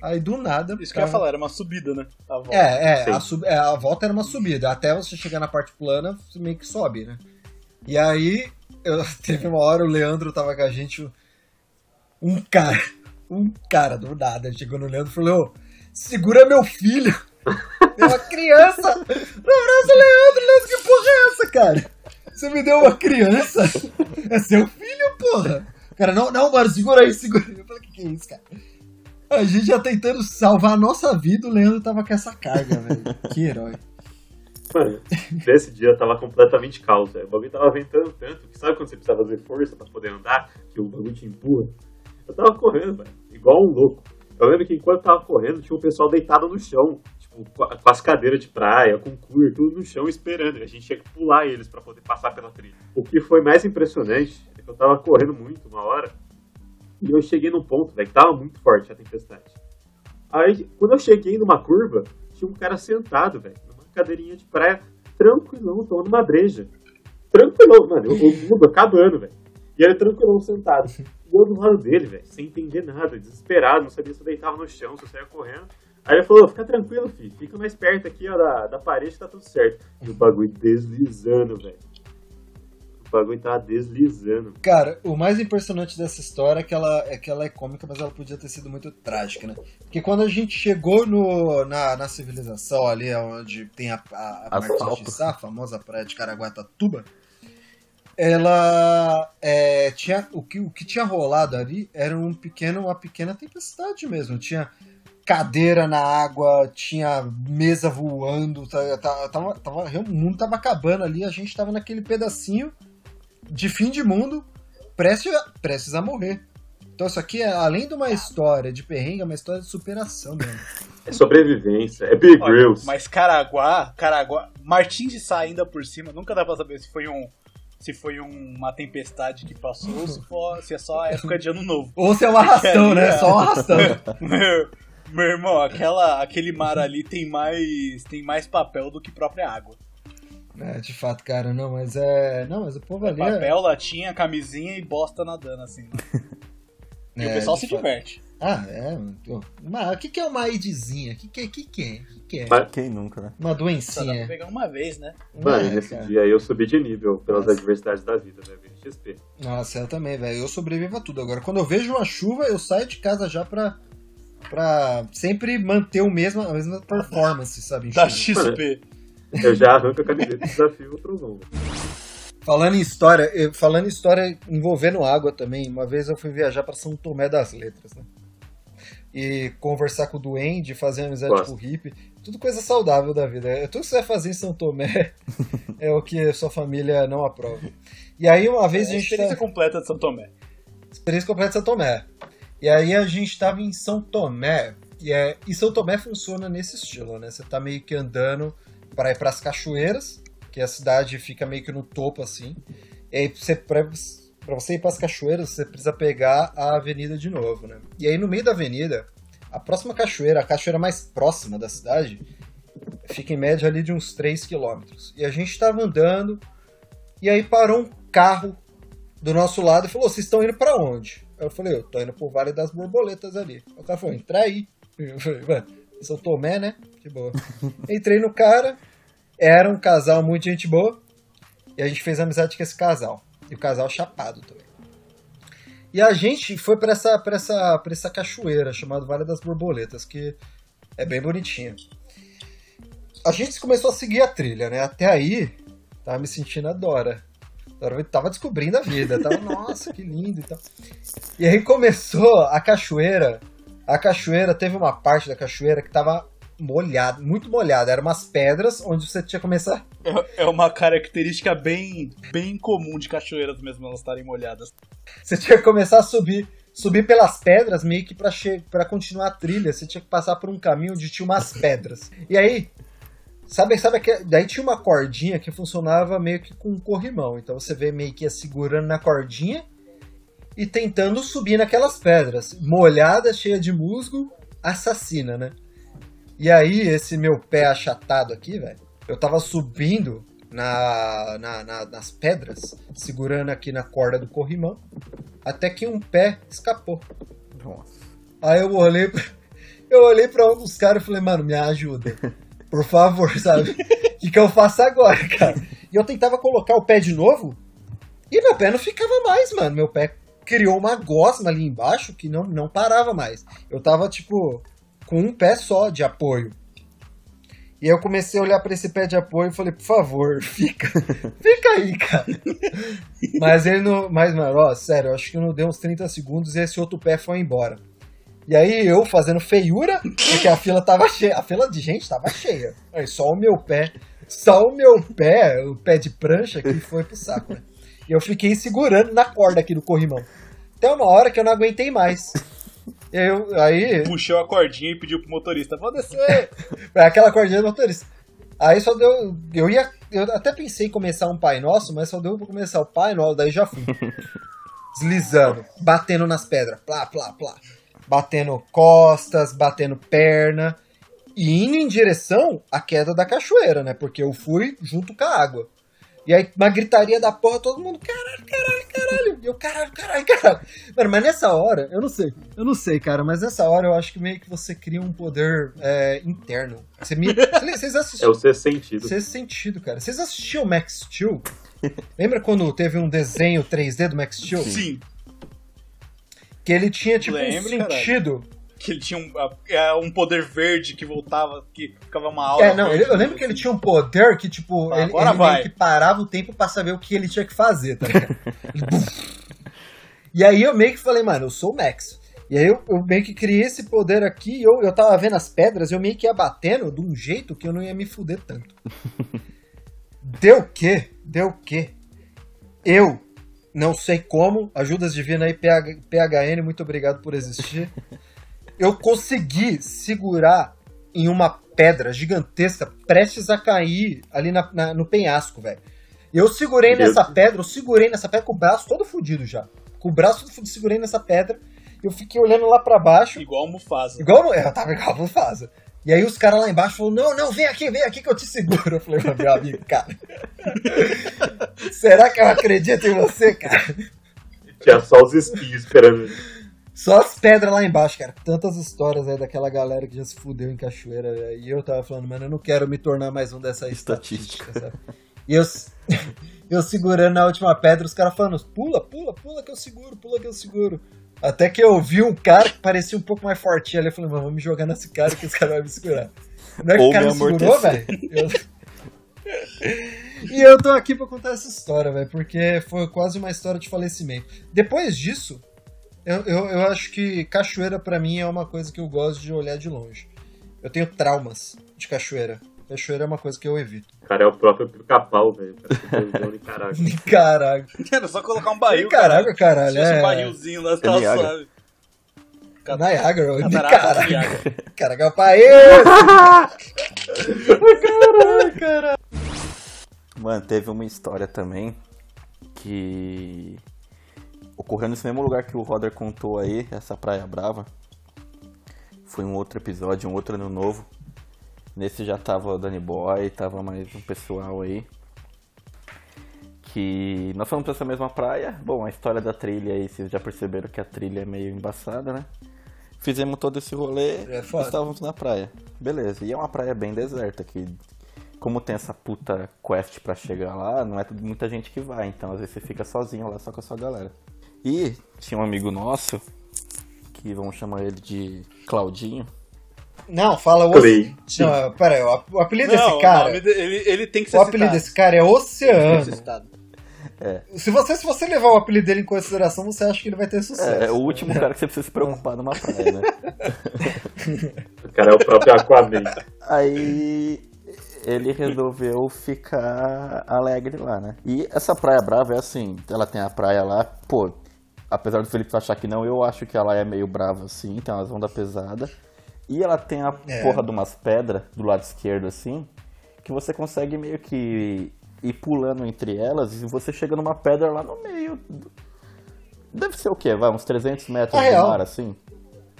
Aí do nada. Isso que eu ia tá- falar, era uma subida, né? A volta. É, é a, sub- é, a volta era uma subida. Até você chegar na parte plana, você meio que sobe, né? E aí, eu- <laughs> teve uma hora, o Leandro tava com a gente, um cara, um cara do nada, chegou no Leandro e falou, segura meu filho. <laughs> Deu uma criança. Abraça, Leandro, Leandro, que porra é essa, cara? Você me deu uma criança? É seu filho, porra. Cara, não, não, mano, segura aí, segura aí. Eu falei, que que é isso, cara? A gente já tentando salvar a nossa vida, o Leandro tava com essa carga, velho. Que herói. Mano, nesse dia tava completamente caos, velho. O bagulho tava ventando tanto que sabe quando você precisa fazer força pra poder andar, que o bagulho te empurra? Eu tava correndo, velho, igual um louco. Eu lembro que enquanto tava correndo, tinha um pessoal deitado no chão, tipo, com as cadeiras de praia, com cooler, tudo no chão esperando. E a gente tinha que pular eles pra poder passar pela trilha. O que foi mais impressionante é que eu tava correndo muito uma hora e eu cheguei num ponto, velho, que tava muito forte a tempestade. Aí, quando eu cheguei numa curva, tinha um cara sentado, velho, numa cadeirinha de praia, tranquilão, tomando uma breja. Tranquilão, mano, o, o mundo acabando, velho. E ele tranquilão sentado. <laughs> E eu do lado dele, velho, sem entender nada, desesperado, não sabia se eu deitava no chão, se eu saia correndo. Aí ele falou, fica tranquilo, filho, fica mais perto aqui, ó, da, da parede, tá tudo certo. E o bagulho deslizando, velho. bagulho tava deslizando. Cara, o mais impressionante dessa história é que, ela, é que ela é cômica, mas ela podia ter sido muito trágica, né? Porque quando a gente chegou no, na, na civilização ali, onde tem a, a, a. Martins de Sá, a famosa praia de Caraguatatuba, ela é, tinha o que, o que tinha rolado ali era um pequeno, uma pequena tempestade mesmo. Tinha cadeira na água, tinha mesa voando, tá- tá- tava, tava, o mundo tava acabando ali, a gente tava naquele pedacinho de fim de mundo, prestes, a- prestes a morrer. Então isso aqui, é, além de uma história de perrengue, é uma história de superação mesmo. É sobrevivência, é Big Olha. Mas Caraguá, Caraguá, Martins de Sá ainda por cima, nunca dá pra saber se foi um se foi um- uma tempestade que passou ou se, for- se é só a época de ano novo. Ou se é um arrastão, né? Só um arrastão. <laughs> meu, meu irmão, aquela, aquele mar ali tem mais tem mais papel do que própria água. É, de fato, cara, não, mas é. Não, mas o povo ali. é- Papel, latinha, camisinha e bosta nadando assim. <laughs> E o é, pessoal se fato. diverte. Ah, é. O que, que é uma AIDSzinha? O que, que, é- que, que é? O que, que é? Mas- Quem nunca, né? Uma Só dá pra doencinha. pegar uma vez, né? Mano, nesse cara. dia aí eu subi de nível pelas Nossa. adversidades da vida, né? XP. Nossa, eu também, velho. Eu sobrevivo a tudo. Agora, quando eu vejo uma chuva, eu saio de casa já pra. pra sempre manter o mesmo, a mesma performance, sabe? Da chuva. XP. Eu já arranco a camiseta do desafio outro vão. Falando em história, eu- falando em história envolvendo água também, uma vez eu fui viajar pra São Tomé das Letras, né? E conversar com o Duende, fazer amizade Gosto. com o hippie, tudo coisa saudável da vida. É, Tudo que você vai fazer em São Tomé <laughs> é o que a sua família não aprova. E aí uma vez É a a gente experiência tá... completa de São Tomé. experiência completa de São Tomé. E aí a gente tava em São Tomé, e, é, e São Tomé funciona nesse estilo, né? Você tá meio que andando para ir pras cachoeiras, que a cidade fica meio que no topo assim. E aí você, pra, pra você ir pras cachoeiras, você precisa pegar a avenida de novo, né? E aí no meio da avenida, a próxima cachoeira, a cachoeira mais próxima da cidade, fica em média ali de uns 3 quilômetros. E a gente tava andando, e aí parou um carro do nosso lado e falou: Vocês estão indo pra onde? Aí eu falei: Eu tô indo pro Vale das Borboletas ali. O cara falou: Entra aí. Eu falei: Mano, São Tomé, né? De boa. <laughs> Entrei no cara, era um casal muito gente boa, e a gente fez amizade com esse casal. E o casal chapado também. E a gente foi pra essa, essa, essa cachoeira chamada Vale das Borboletas, que é bem bonitinha. A gente começou a seguir a trilha, né? Até aí, tava me sentindo a Dora. Eu tava descobrindo a vida, tava, <laughs> nossa, que lindo e tal. E aí começou a cachoeira. A cachoeira, teve uma parte da cachoeira que tava molhada, muito molhada. Eram umas pedras onde você tinha que começar. É, é uma característica bem, bem comum de cachoeiras mesmo, elas estarem molhadas. Você tinha que começar a subir. Subir pelas pedras, meio que pra continuar a trilha, você tinha que passar por um caminho onde tinha umas pedras. E aí, Sabe, sabe que daí tinha uma cordinha que funcionava meio que com um corrimão. Então você vê meio que ia segurando na cordinha e tentando subir naquelas pedras. Molhada, cheia de musgo, assassina, né? E aí, esse meu pé achatado aqui, velho, eu tava subindo na, na- na- nas pedras, segurando aqui na corda do corrimão, até que um pé escapou. Nossa. Aí eu olhei, eu olhei pra um dos caras e falei, mano, me ajuda. Por favor, sabe? O que, que eu faço agora, cara? E eu tentava colocar o pé de novo e meu pé não ficava mais, mano. Meu pé criou uma gosma ali embaixo que não, não parava mais. Eu tava, tipo, com um pé só de apoio. E eu comecei a olhar pra esse pé de apoio e falei, por favor, <laughs> fica. Fica aí, cara. <laughs> Mas ele não. Mas, mano, ó, sério, eu acho que não deu uns 30 segundos e esse outro pé foi embora. E aí eu fazendo feiura, porque a fila tava cheia. A fila de gente tava cheia. Aí só o meu pé, só o meu pé, o pé de prancha que foi pro saco, né? E eu fiquei segurando na corda aqui do corrimão. Até uma hora que eu não aguentei mais. E aí, eu, aí Puxou a cordinha e pediu pro motorista, vou descer. <laughs> é aquela cordinha do motorista. Aí só deu. Eu ia. Eu até pensei em começar um Pai Nosso, mas só deu pra começar o Pai Nosso, daí já fui. <laughs> Deslizando, batendo nas pedras. Plá, plá, plá. Batendo costas, batendo perna. E indo em direção à queda da cachoeira, né? Porque eu fui junto com a água. E aí, uma gritaria da porra, todo mundo, caralho, caralho, caralho. E eu, caralho, caralho, caralho. Mano, mas nessa hora, eu não sei, eu não sei, cara, mas nessa hora eu acho que meio que você cria um poder é, interno. Você me, <laughs> vocês É assistiram. o ser sentido. Vocês sentido, cara. Vocês assistiam Max Steel? <laughs> Lembra quando teve um desenho 3D do Max Steel? Sim. Que ele tinha tipo Lembro, um caralho. Que ele tinha um, é, um poder verde que voltava, que ficava uma aura. É, não, ele- eu lembro que ele tinha um poder que, tipo, Ah, ele, ele meio que parava o tempo pra saber o que ele tinha que fazer, tá ligado? E aí eu meio que falei, mano, eu sou o Max. E aí eu, eu meio que criei esse poder aqui, e eu, eu tava vendo as pedras, eu meio que ia batendo de um jeito que eu não ia me fuder tanto. <laughs> Deu o quê? Deu o quê? Eu, não sei como, ajudas divina aí, PH, PHN, muito obrigado por existir. Eu consegui segurar em uma pedra gigantesca prestes a cair ali na- na- no penhasco, velho. Eu segurei nessa pedra, eu segurei nessa pedra com o braço todo fudido já. Com o braço todo fudido, segurei nessa pedra. Eu fiquei olhando lá pra baixo, Igual a Mufasa. igual no, eu tava igual a Mufasa. E aí os caras lá embaixo falaram, não, não, vem aqui, vem aqui que eu te seguro. <laughs> Eu falei, meu amigo, cara. <laughs> Será que eu acredito em você, cara? Tinha só os espinhos esperando. Só as pedras lá embaixo, cara. Tantas histórias aí daquela galera que já se fudeu em cachoeira. velho. E eu tava falando, mano, eu não quero me tornar mais um dessa estatística, Estatística. sabe? E eu, <laughs> eu segurando na última pedra, os caras falando, pula, pula, pula que eu seguro, pula que eu seguro. Até que eu vi um cara que parecia um pouco mais fortinho ali. Eu falei, mano, vamos me jogar nesse cara que esse cara vai me segurar. Não é que Ou o cara me segurou, velho? Eu- <laughs> E eu tô aqui pra contar essa história, velho, porque foi quase uma história de falecimento. Depois disso, eu, eu, eu acho que cachoeira pra mim é uma coisa que eu gosto de olhar de longe. Eu tenho traumas de cachoeira. Cachoeira é uma coisa que eu evito. O cara é o próprio pica-pau, velho. Cara, que tem Caraca. <laughs> Caralho. Era só colocar um barril. Caralho, caralho. Se tivesse um É... Barrilzinho lá, tava Niágara. suave. Cat- Niagara, do caralho. Niágara. Caraca, país! caralho, caralho. Mano, teve uma história também que ocorreu nesse mesmo lugar que o Roder contou aí, essa Praia Brava. Foi um outro episódio, um outro ano novo. Nesse já tava o Danny Boy, tava mais um pessoal aí. Que nós fomos pra essa mesma praia. Bom, a história da trilha aí, vocês já perceberam que a trilha é meio embaçada, né? Fizemos todo esse rolê É foda. estávamos na praia. Beleza, e é uma praia bem deserta, que como tem essa puta quest pra chegar lá, não é muita gente que vai, então às vezes você fica sozinho lá só com a sua galera. E tinha um amigo nosso, que vamos chamar ele de Claudinho. Não, fala o. Clay. Não, pera aí, o ap- o apelido Não, desse cara. de- ele, ele tem que ser O apelido citado. desse cara é Oceano. citado. Se você, se você levar o apelido dele em consideração, você acha que ele vai ter sucesso. É, é o último cara que você precisa se preocupar numa praia, né? <laughs> O cara é o próprio Aquaman. Aí ele resolveu ficar alegre lá, né? E essa Praia Brava é assim, ela tem a praia lá, pô, apesar do Felipe achar que não, eu acho que ela é meio brava assim, tem umas ondas pesadas. E ela tem a É. porra de umas pedras do lado esquerdo assim, que você consegue meio que ir pulando entre elas e você chega numa pedra lá no meio. Deve ser o quê? Vai, uns 300 metros Ah, do real. mar assim?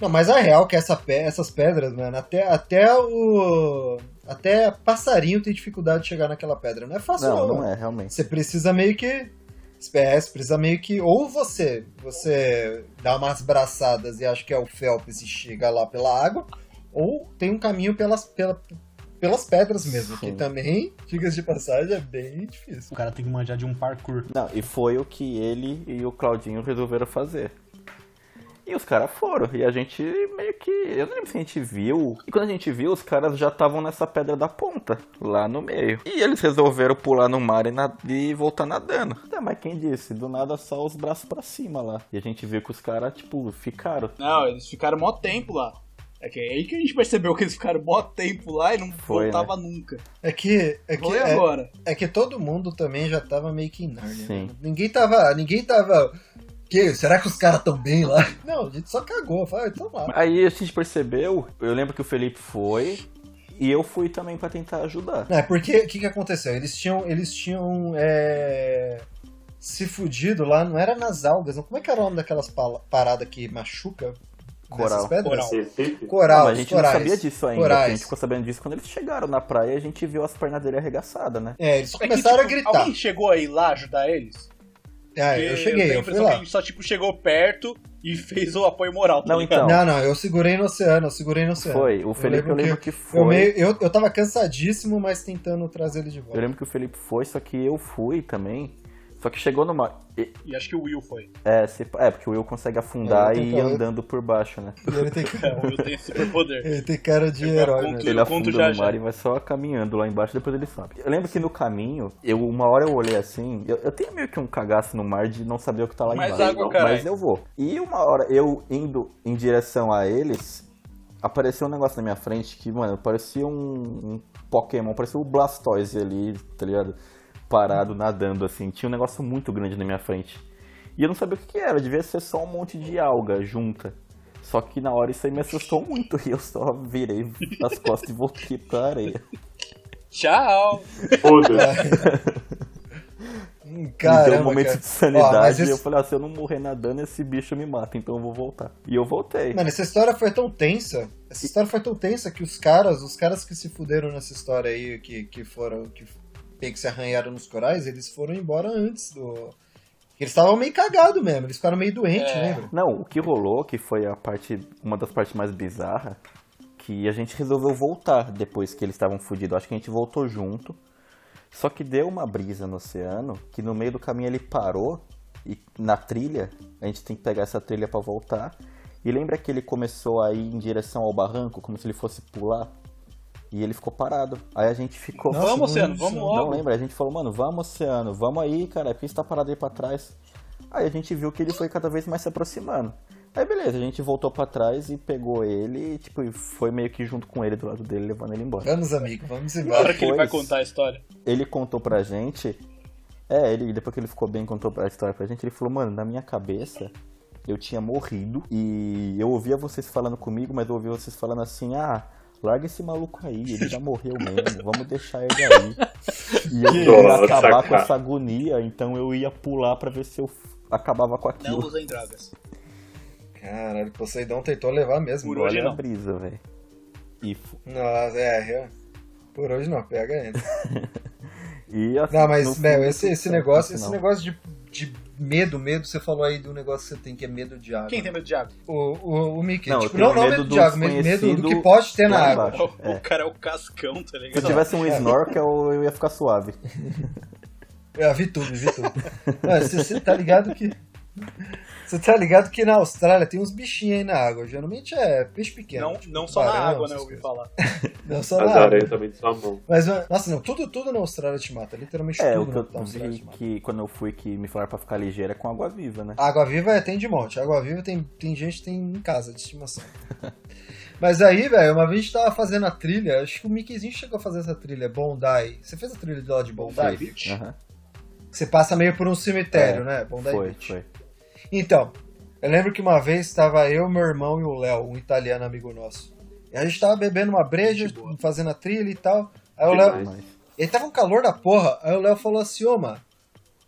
Não, mas a real é que essa pe- essas pedras, mano, até, até o. Até passarinho tem dificuldade de chegar naquela pedra. Não é fácil, Não, não. não é, realmente. Você precisa meio que. Você precisa meio que. Ou você você dá umas braçadas e acha que é o Phelps e chega lá pela água, ou tem um caminho pelas, pela, pelas pedras mesmo, que Sim. também, <laughs> diga-se de passagem, é bem difícil. O cara tem que manjar de um parkour. Não, e foi o que ele e o Claudinho resolveram fazer. E os caras foram, e a gente meio que. Eu não lembro se a gente viu. E quando a gente viu, os caras já estavam nessa pedra da ponta, lá no meio. E eles resolveram pular no mar e, na- e voltar nadando. Tá, mas quem disse? Do nada só os braços pra cima lá. E a gente viu que os caras, tipo, ficaram. Não, eles ficaram mó tempo lá. É que é aí que a gente percebeu que eles ficaram mó tempo lá e não Foi, voltava nunca. É que. É que é, agora. é que todo mundo também já tava meio que em Nárnia. Sim. né? Ninguém tava. Ninguém tava. Que, será que os caras tão bem lá? Não, a gente só cagou. Falei, então lá. Aí a gente percebeu, eu lembro que o Felipe foi. E eu fui também pra tentar ajudar. É, porque o que, que aconteceu? Eles tinham. Eles tinham. é, se fudido lá, não era nas algas, não. Como é que era o nome daquelas paradas que machuca? Coral. Pedras? Coral. Recife? Coral, Não, mas a gente corais. não sabia disso ainda. Corais. A gente ficou sabendo disso quando eles chegaram na praia a gente viu as pernas dele arregaçadas, né? É, eles É que, começaram tipo, a gritar. Alguém chegou aí lá ajudar eles? Ah, Porque eu cheguei, tenho a eu fui impressão que a lá. gente só, tipo, chegou perto e <laughs> fez o apoio moral, tá Não, ligado? então. Não, não, eu segurei no oceano, eu segurei no oceano. Foi, o Felipe eu lembro que foi. Eu, meio, eu, eu tava cansadíssimo, mas tentando trazer ele de Eu volta. lembro que o Felipe foi, só que eu fui também. Só que chegou numa. e- E acho que o Will foi. É, se- é porque o Will consegue afundar É, e ir andando por baixo, né? E ele tem, <laughs> É, o Will tem superpoder. ele tem cara de Ele vai herói, contra- né? Ele Eu conto afunda já, no já. mar e vai só caminhando lá embaixo, depois ele sobe. Eu lembro que no caminho, eu uma hora eu olhei assim, eu, eu tenho meio que um cagaço no mar de não saber o que tá lá Mais embaixo. água, caralho. mas eu vou. E uma hora eu indo em direção a eles, apareceu um negócio na minha frente que, mano, parecia um, um Pokémon, parecia o Blastoise ali, tá ligado? Parado, nadando, assim. Tinha um negócio muito grande na minha frente. E eu não sabia o que, que era, devia ser só um monte de alga junta. Só que na hora isso aí me assustou muito e eu só virei as costas e voltei pra areia. Tchau! Foda-se. Hum, <laughs> me Caramba, deu um momento cara. de sanidade Ó, mas e eu falei, ah, se eu não morrer nadando, esse bicho me mata, então eu vou voltar. E eu voltei. Mano, essa história foi tão tensa. Essa história foi tão tensa que os caras, os caras que se fuderam nessa história aí, que, que foram, que meio que se arranharam nos corais, eles foram embora antes do. Eles estavam meio cagados mesmo, eles ficaram meio doentes, É. lembra? Não, o que rolou, que foi a parte, uma das partes mais bizarras, que a gente resolveu voltar depois que eles estavam fudidos. Acho que a gente voltou junto. Só que deu uma brisa no oceano, que no meio do caminho ele parou e na trilha, a gente tem que pegar essa trilha pra voltar. E lembra que ele começou a ir em direção ao barranco, como se ele fosse pular? E ele ficou parado. Aí a gente ficou. Vamos, Oceano, vamos logo. Não lembra? A gente falou, mano, vamos, Oceano, vamos aí, cara, por que você tá parado aí pra trás? Aí a gente viu que ele foi cada vez mais se aproximando. Aí beleza, a gente voltou pra trás e pegou ele e, tipo, e foi meio que junto com ele do lado dele, levando ele embora. Vamos, amigo, vamos embora. hora que ele vai contar a história. Ele contou pra gente. É, ele, depois que ele ficou bem, contou a história pra gente, ele falou, mano, na minha cabeça eu tinha morrido e eu ouvia vocês falando comigo, mas eu ouvia vocês falando assim, ah, larga esse maluco aí, ele já morreu mesmo, vamos deixar ele aí. E eu acabar com essa agonia, então eu ia pular pra ver se eu acabava com Não aquilo. usem drogas. Caralho, Poseidon tentou levar mesmo. Por hoje a não. brisa, velho. Nossa, é. Por hoje não, pega ainda. <laughs> e assim, Não, mas, meu, esse, esse negócio, no esse negócio de, de medo, medo, você falou aí do negócio que você tem, que é medo de água. Quem tem medo de água? O, o, o Mickey. Não, tipo, não, não medo medo do de água, medo, medo do que pode ter na água. O, É. <laughs> o cara é o cascão, tá Se eu ligado? tivesse um snorkel, eu ia ficar suave. <laughs> É, vi tudo, vi tudo. Não, Você, você tá ligado que. Você tá ligado que na Austrália tem uns bichinhos aí na água. Geralmente é peixe pequeno. Não, tipo não só na tubarão, água, né? Eu ouvi falar. <laughs> Não só na As água. aranhas também de sua mão. Mas, nossa, não, tudo, tudo na Austrália te mata. Literalmente É, tudo o que na eu vi que quando eu fui que me falaram pra ficar ligeira é com água viva, né? Água viva é, tem de monte. Água viva tem, tem gente que tem em casa de estimação. <laughs> Mas aí, velho, uma vez a gente tava fazendo a trilha, acho que o Mickeyzinho chegou a fazer essa trilha, Bondi. Você fez a trilha de lá de Bondi? Aham. Você passa meio por um cemitério, É, né? Bondi Foi, Beach. foi. Então, eu lembro que uma vez estava eu, meu irmão e o Léo, um italiano amigo nosso. E a gente tava bebendo uma breja, fazendo a trilha e tal. Aí o Léo. Ele tava um calor da porra. Aí o Léo falou assim, ô, mano,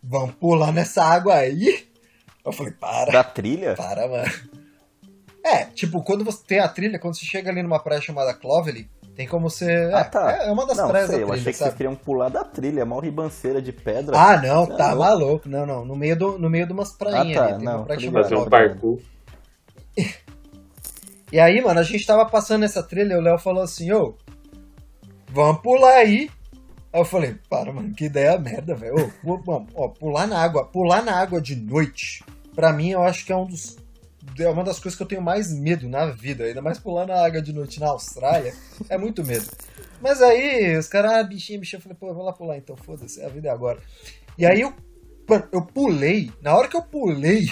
vamos pular nessa água aí? Eu falei, para. da trilha? Para, mano. É, tipo, quando você tem a trilha, quando você chega ali numa praia chamada Clovelly, tem como você. Ah, é, tá. é uma das não, praias sei, da eu achei que vocês sabe? queriam pular da trilha, é mó ribanceira de pedra. Ah, não, é tá louco. maluco. Não, não. No meio, do, no meio de umas prainhas Ah, tá, ali. Tem não, uma praia chamada Fazer um parkour. <laughs> E aí, mano, a gente tava passando essa trilha e o Léo falou assim, ô, vamos pular aí. Aí eu falei, para, mano, que ideia merda, velho. <laughs> Mano, ó, pular na água, pular na água de noite, pra mim eu acho que é um dos. É uma das coisas que eu tenho mais medo na vida. Ainda mais pular na água de noite na Austrália. É muito medo. Mas aí, os caras, ah, bichinho, bichinho. Eu falei, pô, eu vou lá pular então, foda-se, a vida é agora. E aí eu, eu pulei. Na hora que eu pulei,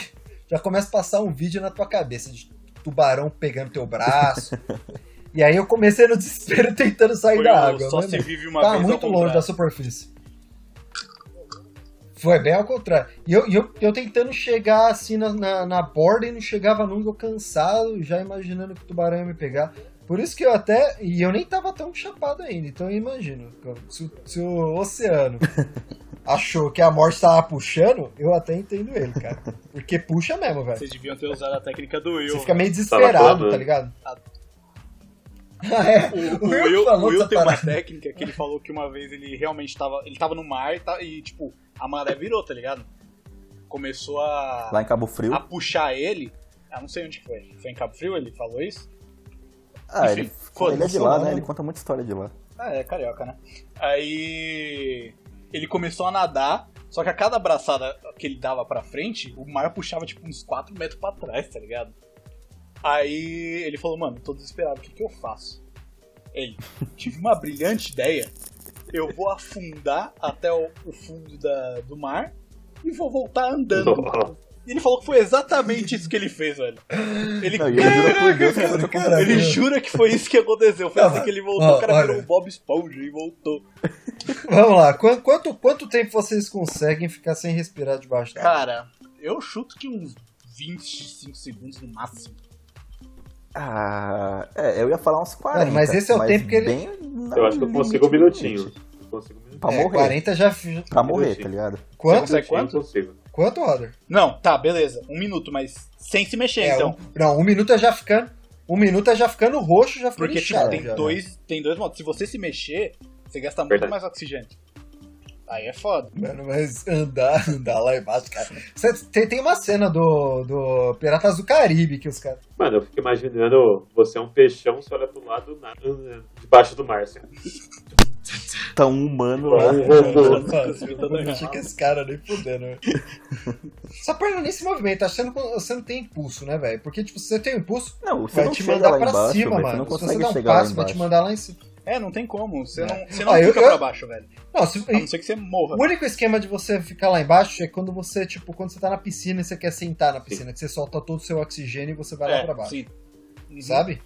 já começa a passar um vídeo na tua cabeça de tubarão pegando teu braço. <laughs> e aí eu comecei no desespero <laughs> tentando sair Foi da água. Só se vive uma Tá vez muito longe da superfície. Foi bem ao contrário. E eu, eu, eu tentando chegar assim na, na, na borda e não chegava nunca, eu cansado, já imaginando que o tubarão ia me pegar. Por isso que eu até. E eu nem tava tão chapado ainda, então eu imagino. Se, o- se o oceano <laughs> achou que a morte tava puxando, eu até entendo ele, cara. Porque puxa mesmo, velho. Vocês deviam ter usado a técnica do Will. Você fica meio Tava desesperado, tá ligado? Ah. <laughs> Ah, é. O, o Will o Will tem uma técnica que ele falou que uma vez ele realmente tava. Ele tava no mar e, tipo, a maré virou, tá ligado? começou a, Lá em Cabo Frio. a puxar ele. Ah, não sei onde que foi. Foi em Cabo Frio ele falou isso? Ah, enfim, ele, ele é de lá, né? Ele conta muita história de lá. Ah, é carioca, né? Aí ele começou a nadar, só que a cada abraçada que ele dava pra frente, o mar puxava tipo uns 4 metros pra trás, tá ligado? Aí ele falou, mano, tô desesperado, o que, que eu faço? Ele, <laughs> tive uma brilhante ideia. Eu vou afundar até o, o fundo da, do mar e vou voltar andando. E ele falou que foi exatamente isso que ele fez, velho. Ele, Não, ele jura por Deus que Cara, foi cara, ele jura que foi isso que aconteceu. Foi Não, assim que ele voltou, ó, o cara olha. virou o Bob Esponja e voltou. Vamos lá, quanto, quanto, quanto tempo vocês conseguem ficar sem respirar debaixo d'água? Cara, eu chuto que uns 25 segundos no máximo. Ah, é, eu ia falar uns 40. Mano, mas esse é o tempo que ele- Eu acho que eu consigo um minutinho. Eu consigo um minutinho. Pra É, morrer. 40 já. Pra morrer, Minutinho. tá ligado? Quanto? consegue Eu quanto? consigo. Quanto, Roder? Não, tá, beleza. Um minuto, mas sem se mexer, É, então. um, não, um minuto é já ficando. Um minuto é já ficando roxo, já ficando Porque, tipo, tem já, né? dois, tem dois modos. Se você se mexer, você gasta muito Verdade. mais oxigênio. Aí é foda. Mano, mas andar, <laughs> andar lá embaixo, cara. Cê- tem, tem uma cena do, do Piratas do Caribe que os caras. Mano, eu fico imaginando você é um peixão, você olha pro lado, na, debaixo do mar, assim. Tá um humano lá. um robô. <laughs> Não fica esse cara nem fudendo, velho. Sua perna nem se movimenta, você não, você não tem impulso, né, velho? Porque, tipo, se você tem impulso, Não, você vai não te mandar lá pra embaixo, cima, mano. Você não se você consegue der um passo, vai te mandar lá em cima. É, não tem como. Você É. não, você não Ah, eu- fica eu- pra baixo, velho. Não, se, A não ser que você morra. O único esquema de você ficar lá embaixo é quando você, tipo, quando você tá na piscina e você quer sentar na piscina, que você solta todo o seu oxigênio e você vai lá é, pra baixo. sim. Uhum. Sabe?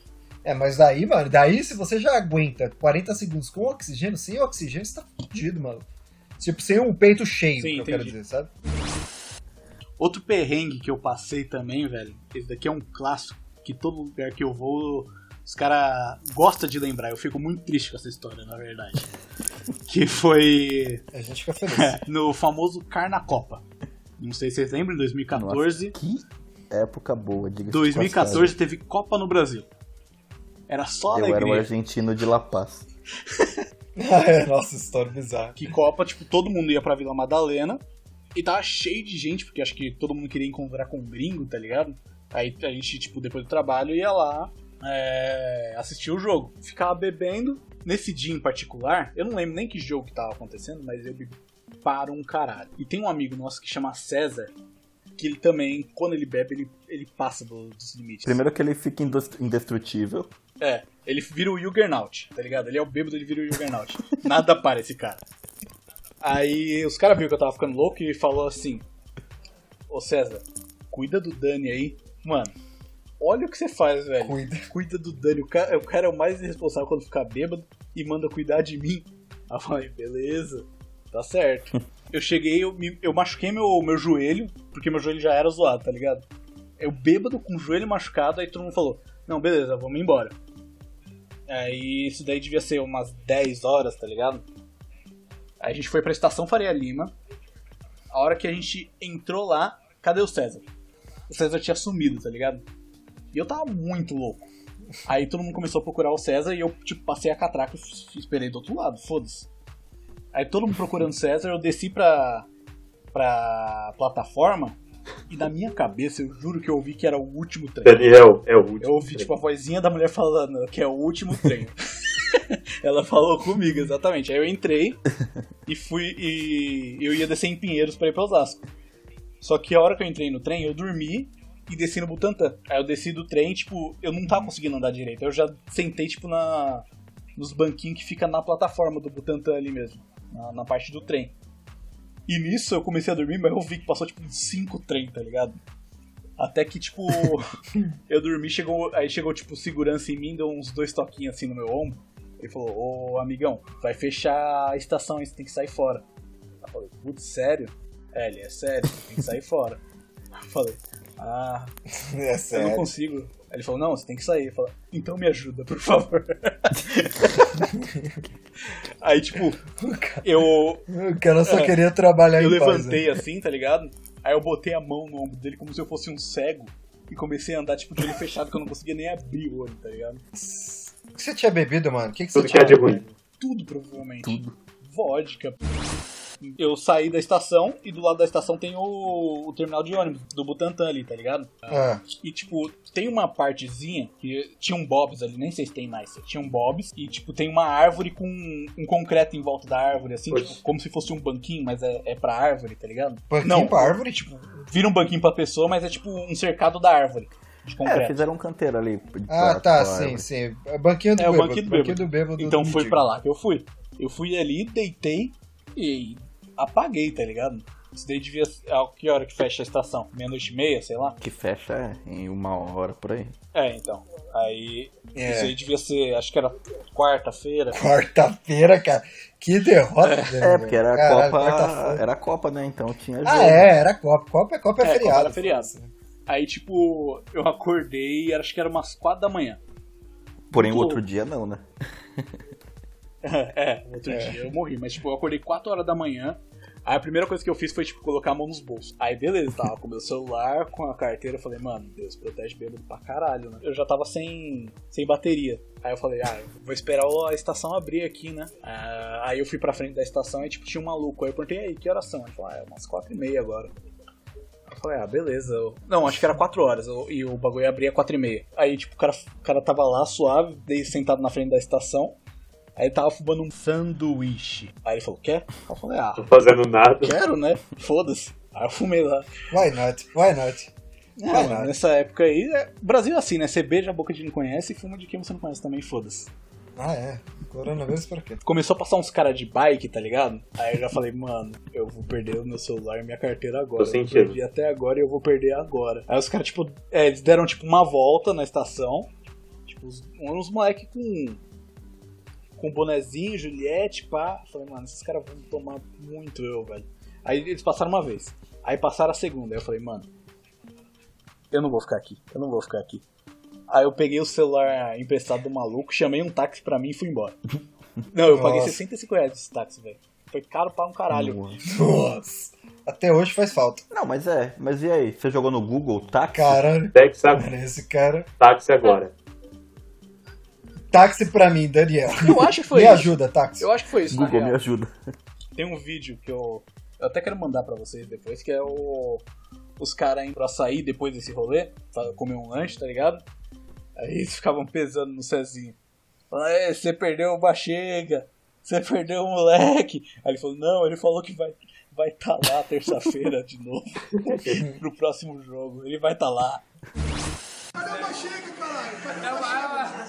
É, mas daí, mano, daí se você já aguenta 40 segundos com oxigênio, sem oxigênio, você tá fudido, mano. Tipo, sem um peito cheio, Sim, que eu quero entendi. dizer, sabe? Outro perrengue que eu passei também, velho. Esse daqui é um clássico que todo lugar que eu vou, os caras gostam de lembrar. Eu fico muito triste com essa história, na verdade. <laughs> que foi A gente fica feliz. <laughs> no famoso Carnacopa. Não sei se vocês lembram, em 2014. Que época boa, diga 2014 teve Copa no Brasil. Era só Eu era o alegria. argentino de La Paz. é, <laughs> nossa, história bizarra. Que Copa, tipo, todo mundo ia pra Vila Madalena e tava cheio de gente, porque acho que todo mundo queria encontrar com um gringo, tá ligado? Aí a gente, tipo, depois do trabalho ia lá é, assistir o jogo. Ficava bebendo. Nesse dia em particular, eu não lembro nem que jogo que tava acontecendo, mas eu bebi para um caralho. E tem um amigo nosso que chama César, que ele também, quando ele bebe, ele, ele passa do- dos limites. Primeiro que ele fica indestrutível. É, ele vira o Juggernaut, tá ligado? Ele é o bêbado, ele vira o Juggernaut. <laughs> Nada para esse cara. Aí os caras viram que eu tava ficando louco e falou assim: Ô César, cuida do Dani aí. Mano, olha o que você faz, velho. Cuida. <laughs> Cuida do Dani. O cara, o cara é o mais irresponsável quando ficar bêbado e manda cuidar de mim. <laughs> Aí eu falei: beleza, tá certo. <laughs> Eu cheguei, eu, me- eu machuquei meu, meu joelho, porque meu joelho já era zoado, tá ligado? Eu bêbado com o joelho machucado, aí todo mundo falou: não, beleza, vamos embora. Aí isso daí devia ser umas 10 horas, tá ligado? Aí a gente foi pra estação Faria Lima. A hora que a gente entrou lá, cadê o César? O César tinha sumido, tá ligado? E eu tava muito louco. Aí todo mundo começou a procurar o César e eu, tipo, passei a catraca e esperei do outro lado, foda-se. Aí todo mundo procurando o César, eu desci pra, pra plataforma e na minha cabeça eu juro que eu ouvi que era o último trem. Daniel é o último. Eu ouvi, tipo, a vozinha da mulher falando que é o último trem. <laughs> Ela falou comigo, exatamente. Aí eu entrei e fui. E eu ia descer em Pinheiros pra ir pra Osasco. Só que a hora que eu entrei no trem, eu dormi e desci no Butantã. Aí eu desci do trem, tipo, eu não tava conseguindo andar direito. Eu já sentei, tipo, na. Nos banquinhos que fica na plataforma do Butantã ali mesmo. Na, na parte do trem. E nisso eu comecei a dormir, mas eu vi que passou tipo uns 5 trem, tá ligado? Até que, tipo, <laughs> eu dormi, chegou, aí chegou, tipo, segurança em mim, deu uns dois toquinhos assim no meu ombro. Ele falou, ô amigão, vai fechar a estação aí, você tem que sair fora. Eu falei, putz, sério? É, ele é sério, tem que sair fora. Eu falei, ah, <laughs> É eu não sério. consigo. Aí ele falou, não, você tem que sair. Eu falei, então me ajuda, por favor. <laughs> aí, tipo, eu, O cara só É. queria trabalhar eu em paz, levantei né? assim, tá ligado? Aí eu botei a mão no ombro dele como se eu fosse um cego. E comecei a andar, tipo, de olho fechado, que eu não conseguia nem abrir o olho, tá ligado? O que você tinha bebido, mano? O que, que você Tudo que é tinha de ruim. Tudo, provavelmente. Tudo. Vodka. Eu saí da estação e do lado da estação tem o, o terminal de ônibus do Butantã ali, tá ligado? Ah, E, tipo, tem uma partezinha que tinha um bobs ali, nem sei se tem mais. Tinha um bobs e, tipo, tem uma árvore com um concreto em volta da árvore, assim, tipo, como se fosse um banquinho, mas é, é pra árvore, tá ligado? banquinho Não, pra árvore? Tipo, vira um banquinho pra pessoa, mas é tipo um cercado da árvore de É, fizeram um canteiro ali. Ah, pra- tá, pra sim, árvore. sim. É Banquinho do É, o bêbado. banquinho do banquinho bêbado. do bêbado. Então do foi pra lá que eu fui. Eu fui ali, deitei e apaguei, tá ligado? Isso daí devia ser. ah, Que hora que fecha a estação? Meia-noite e meia, sei lá? Que fecha é, em uma hora por aí. É, então. Aí. É. Isso aí devia ser. Acho que era quarta-feira. Quarta-feira, cara. Que derrota. né, É, porque era a Copa. Era a Copa, né? Então tinha jogo. Ah, é, era Copa. Copa é, Copa é, É, feriado. Copa era feriado. Aí, tipo, eu acordei, acho que era umas quatro da manhã. Porém, o outro dia não, né? <laughs> é, outro dia eu morri. Mas, tipo, eu acordei 4 horas da manhã. Aí a primeira coisa que eu fiz foi, tipo, colocar a mão nos bolsos. Aí, beleza, tava com meu celular, com a carteira. Eu falei, mano, Deus protege bêbado pra caralho, né? Eu já tava sem, sem bateria. Aí eu falei, ah, vou esperar a estação abrir aqui, né? Ah, aí eu fui pra frente da estação e, tipo, tinha um maluco. Aí eu perguntei, aí, que horas são? Ele falou, ah, é umas 4 e meia agora. Eu falei, ah, beleza. Eu- Não, acho que era 4 horas eu- e o bagulho abria 4 e meia. Aí, tipo, o cara, o cara tava lá suave, sentado na frente da estação. Aí ele tava fumando um sanduíche. Aí ele falou, quer? Eu falei, ah, Não fazendo nada. quero, né? Foda-se. Aí eu fumei lá. Why not? Why not? É, nessa época aí, é... Brasil é assim, né? Você beija a boca de quem conhece e fuma de quem você não conhece também, foda-se. Ah, é. Coronavírus pra quê? Começou a passar uns caras de bike, tá ligado? Aí eu já falei, mano, eu vou perder o meu celular e minha carteira agora. Tô Eu sentindo. perdi até agora e eu vou perder agora. Aí os caras, tipo, é, eles deram tipo uma volta na estação. Tipo, uns, uns moleque com. Com bonezinho, Juliette, pá. Falei, mano, esses caras vão tomar muito eu, velho. Aí eles passaram uma vez. Aí passaram a segunda. Aí eu falei, mano, eu não vou ficar aqui. Eu não vou ficar aqui. Aí eu peguei o celular emprestado do maluco, chamei um táxi pra mim e fui embora. <laughs> Não, eu paguei Nossa. 65 reais desse táxi, velho. Foi caro pra um caralho. Nossa. Até hoje faz falta. Não, mas é. Mas e aí? Você jogou no Google táxi? Caralho. Táxi, Mano, esse cara. táxi agora. Táxi pra mim, Daniel. Eu acho que foi Me isso. ajuda, táxi. Eu acho que foi isso, Google me ajuda. Tem um vídeo que eu. Eu até quero mandar pra vocês depois, que é o. Os caras indo pra sair depois desse rolê, pra comer um lanche, tá ligado? Aí eles ficavam pesando no Cezinho. Falando, "É, você perdeu o Bachega, você perdeu o moleque. Aí ele falou, não, ele falou que vai vai estar lá terça-feira de novo <laughs> pro próximo jogo. Ele vai estar lá.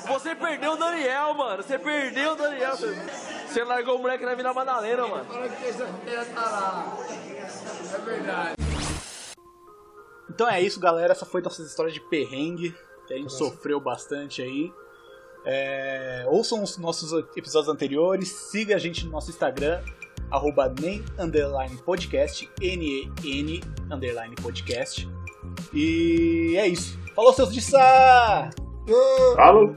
Você perdeu o Daniel, mano. Você perdeu o Daniel. Você, largou o moleque na Vila Madalena, mano. Então é isso, galera. Essa foi nossa história de perrengue, que a gente sofreu bastante aí. É, ouçam os nossos episódios anteriores, siga a gente no nosso Instagram, arroba nem underline podcast, N-E-N underline podcast. E é isso. Falou, seus de Sá! Falou!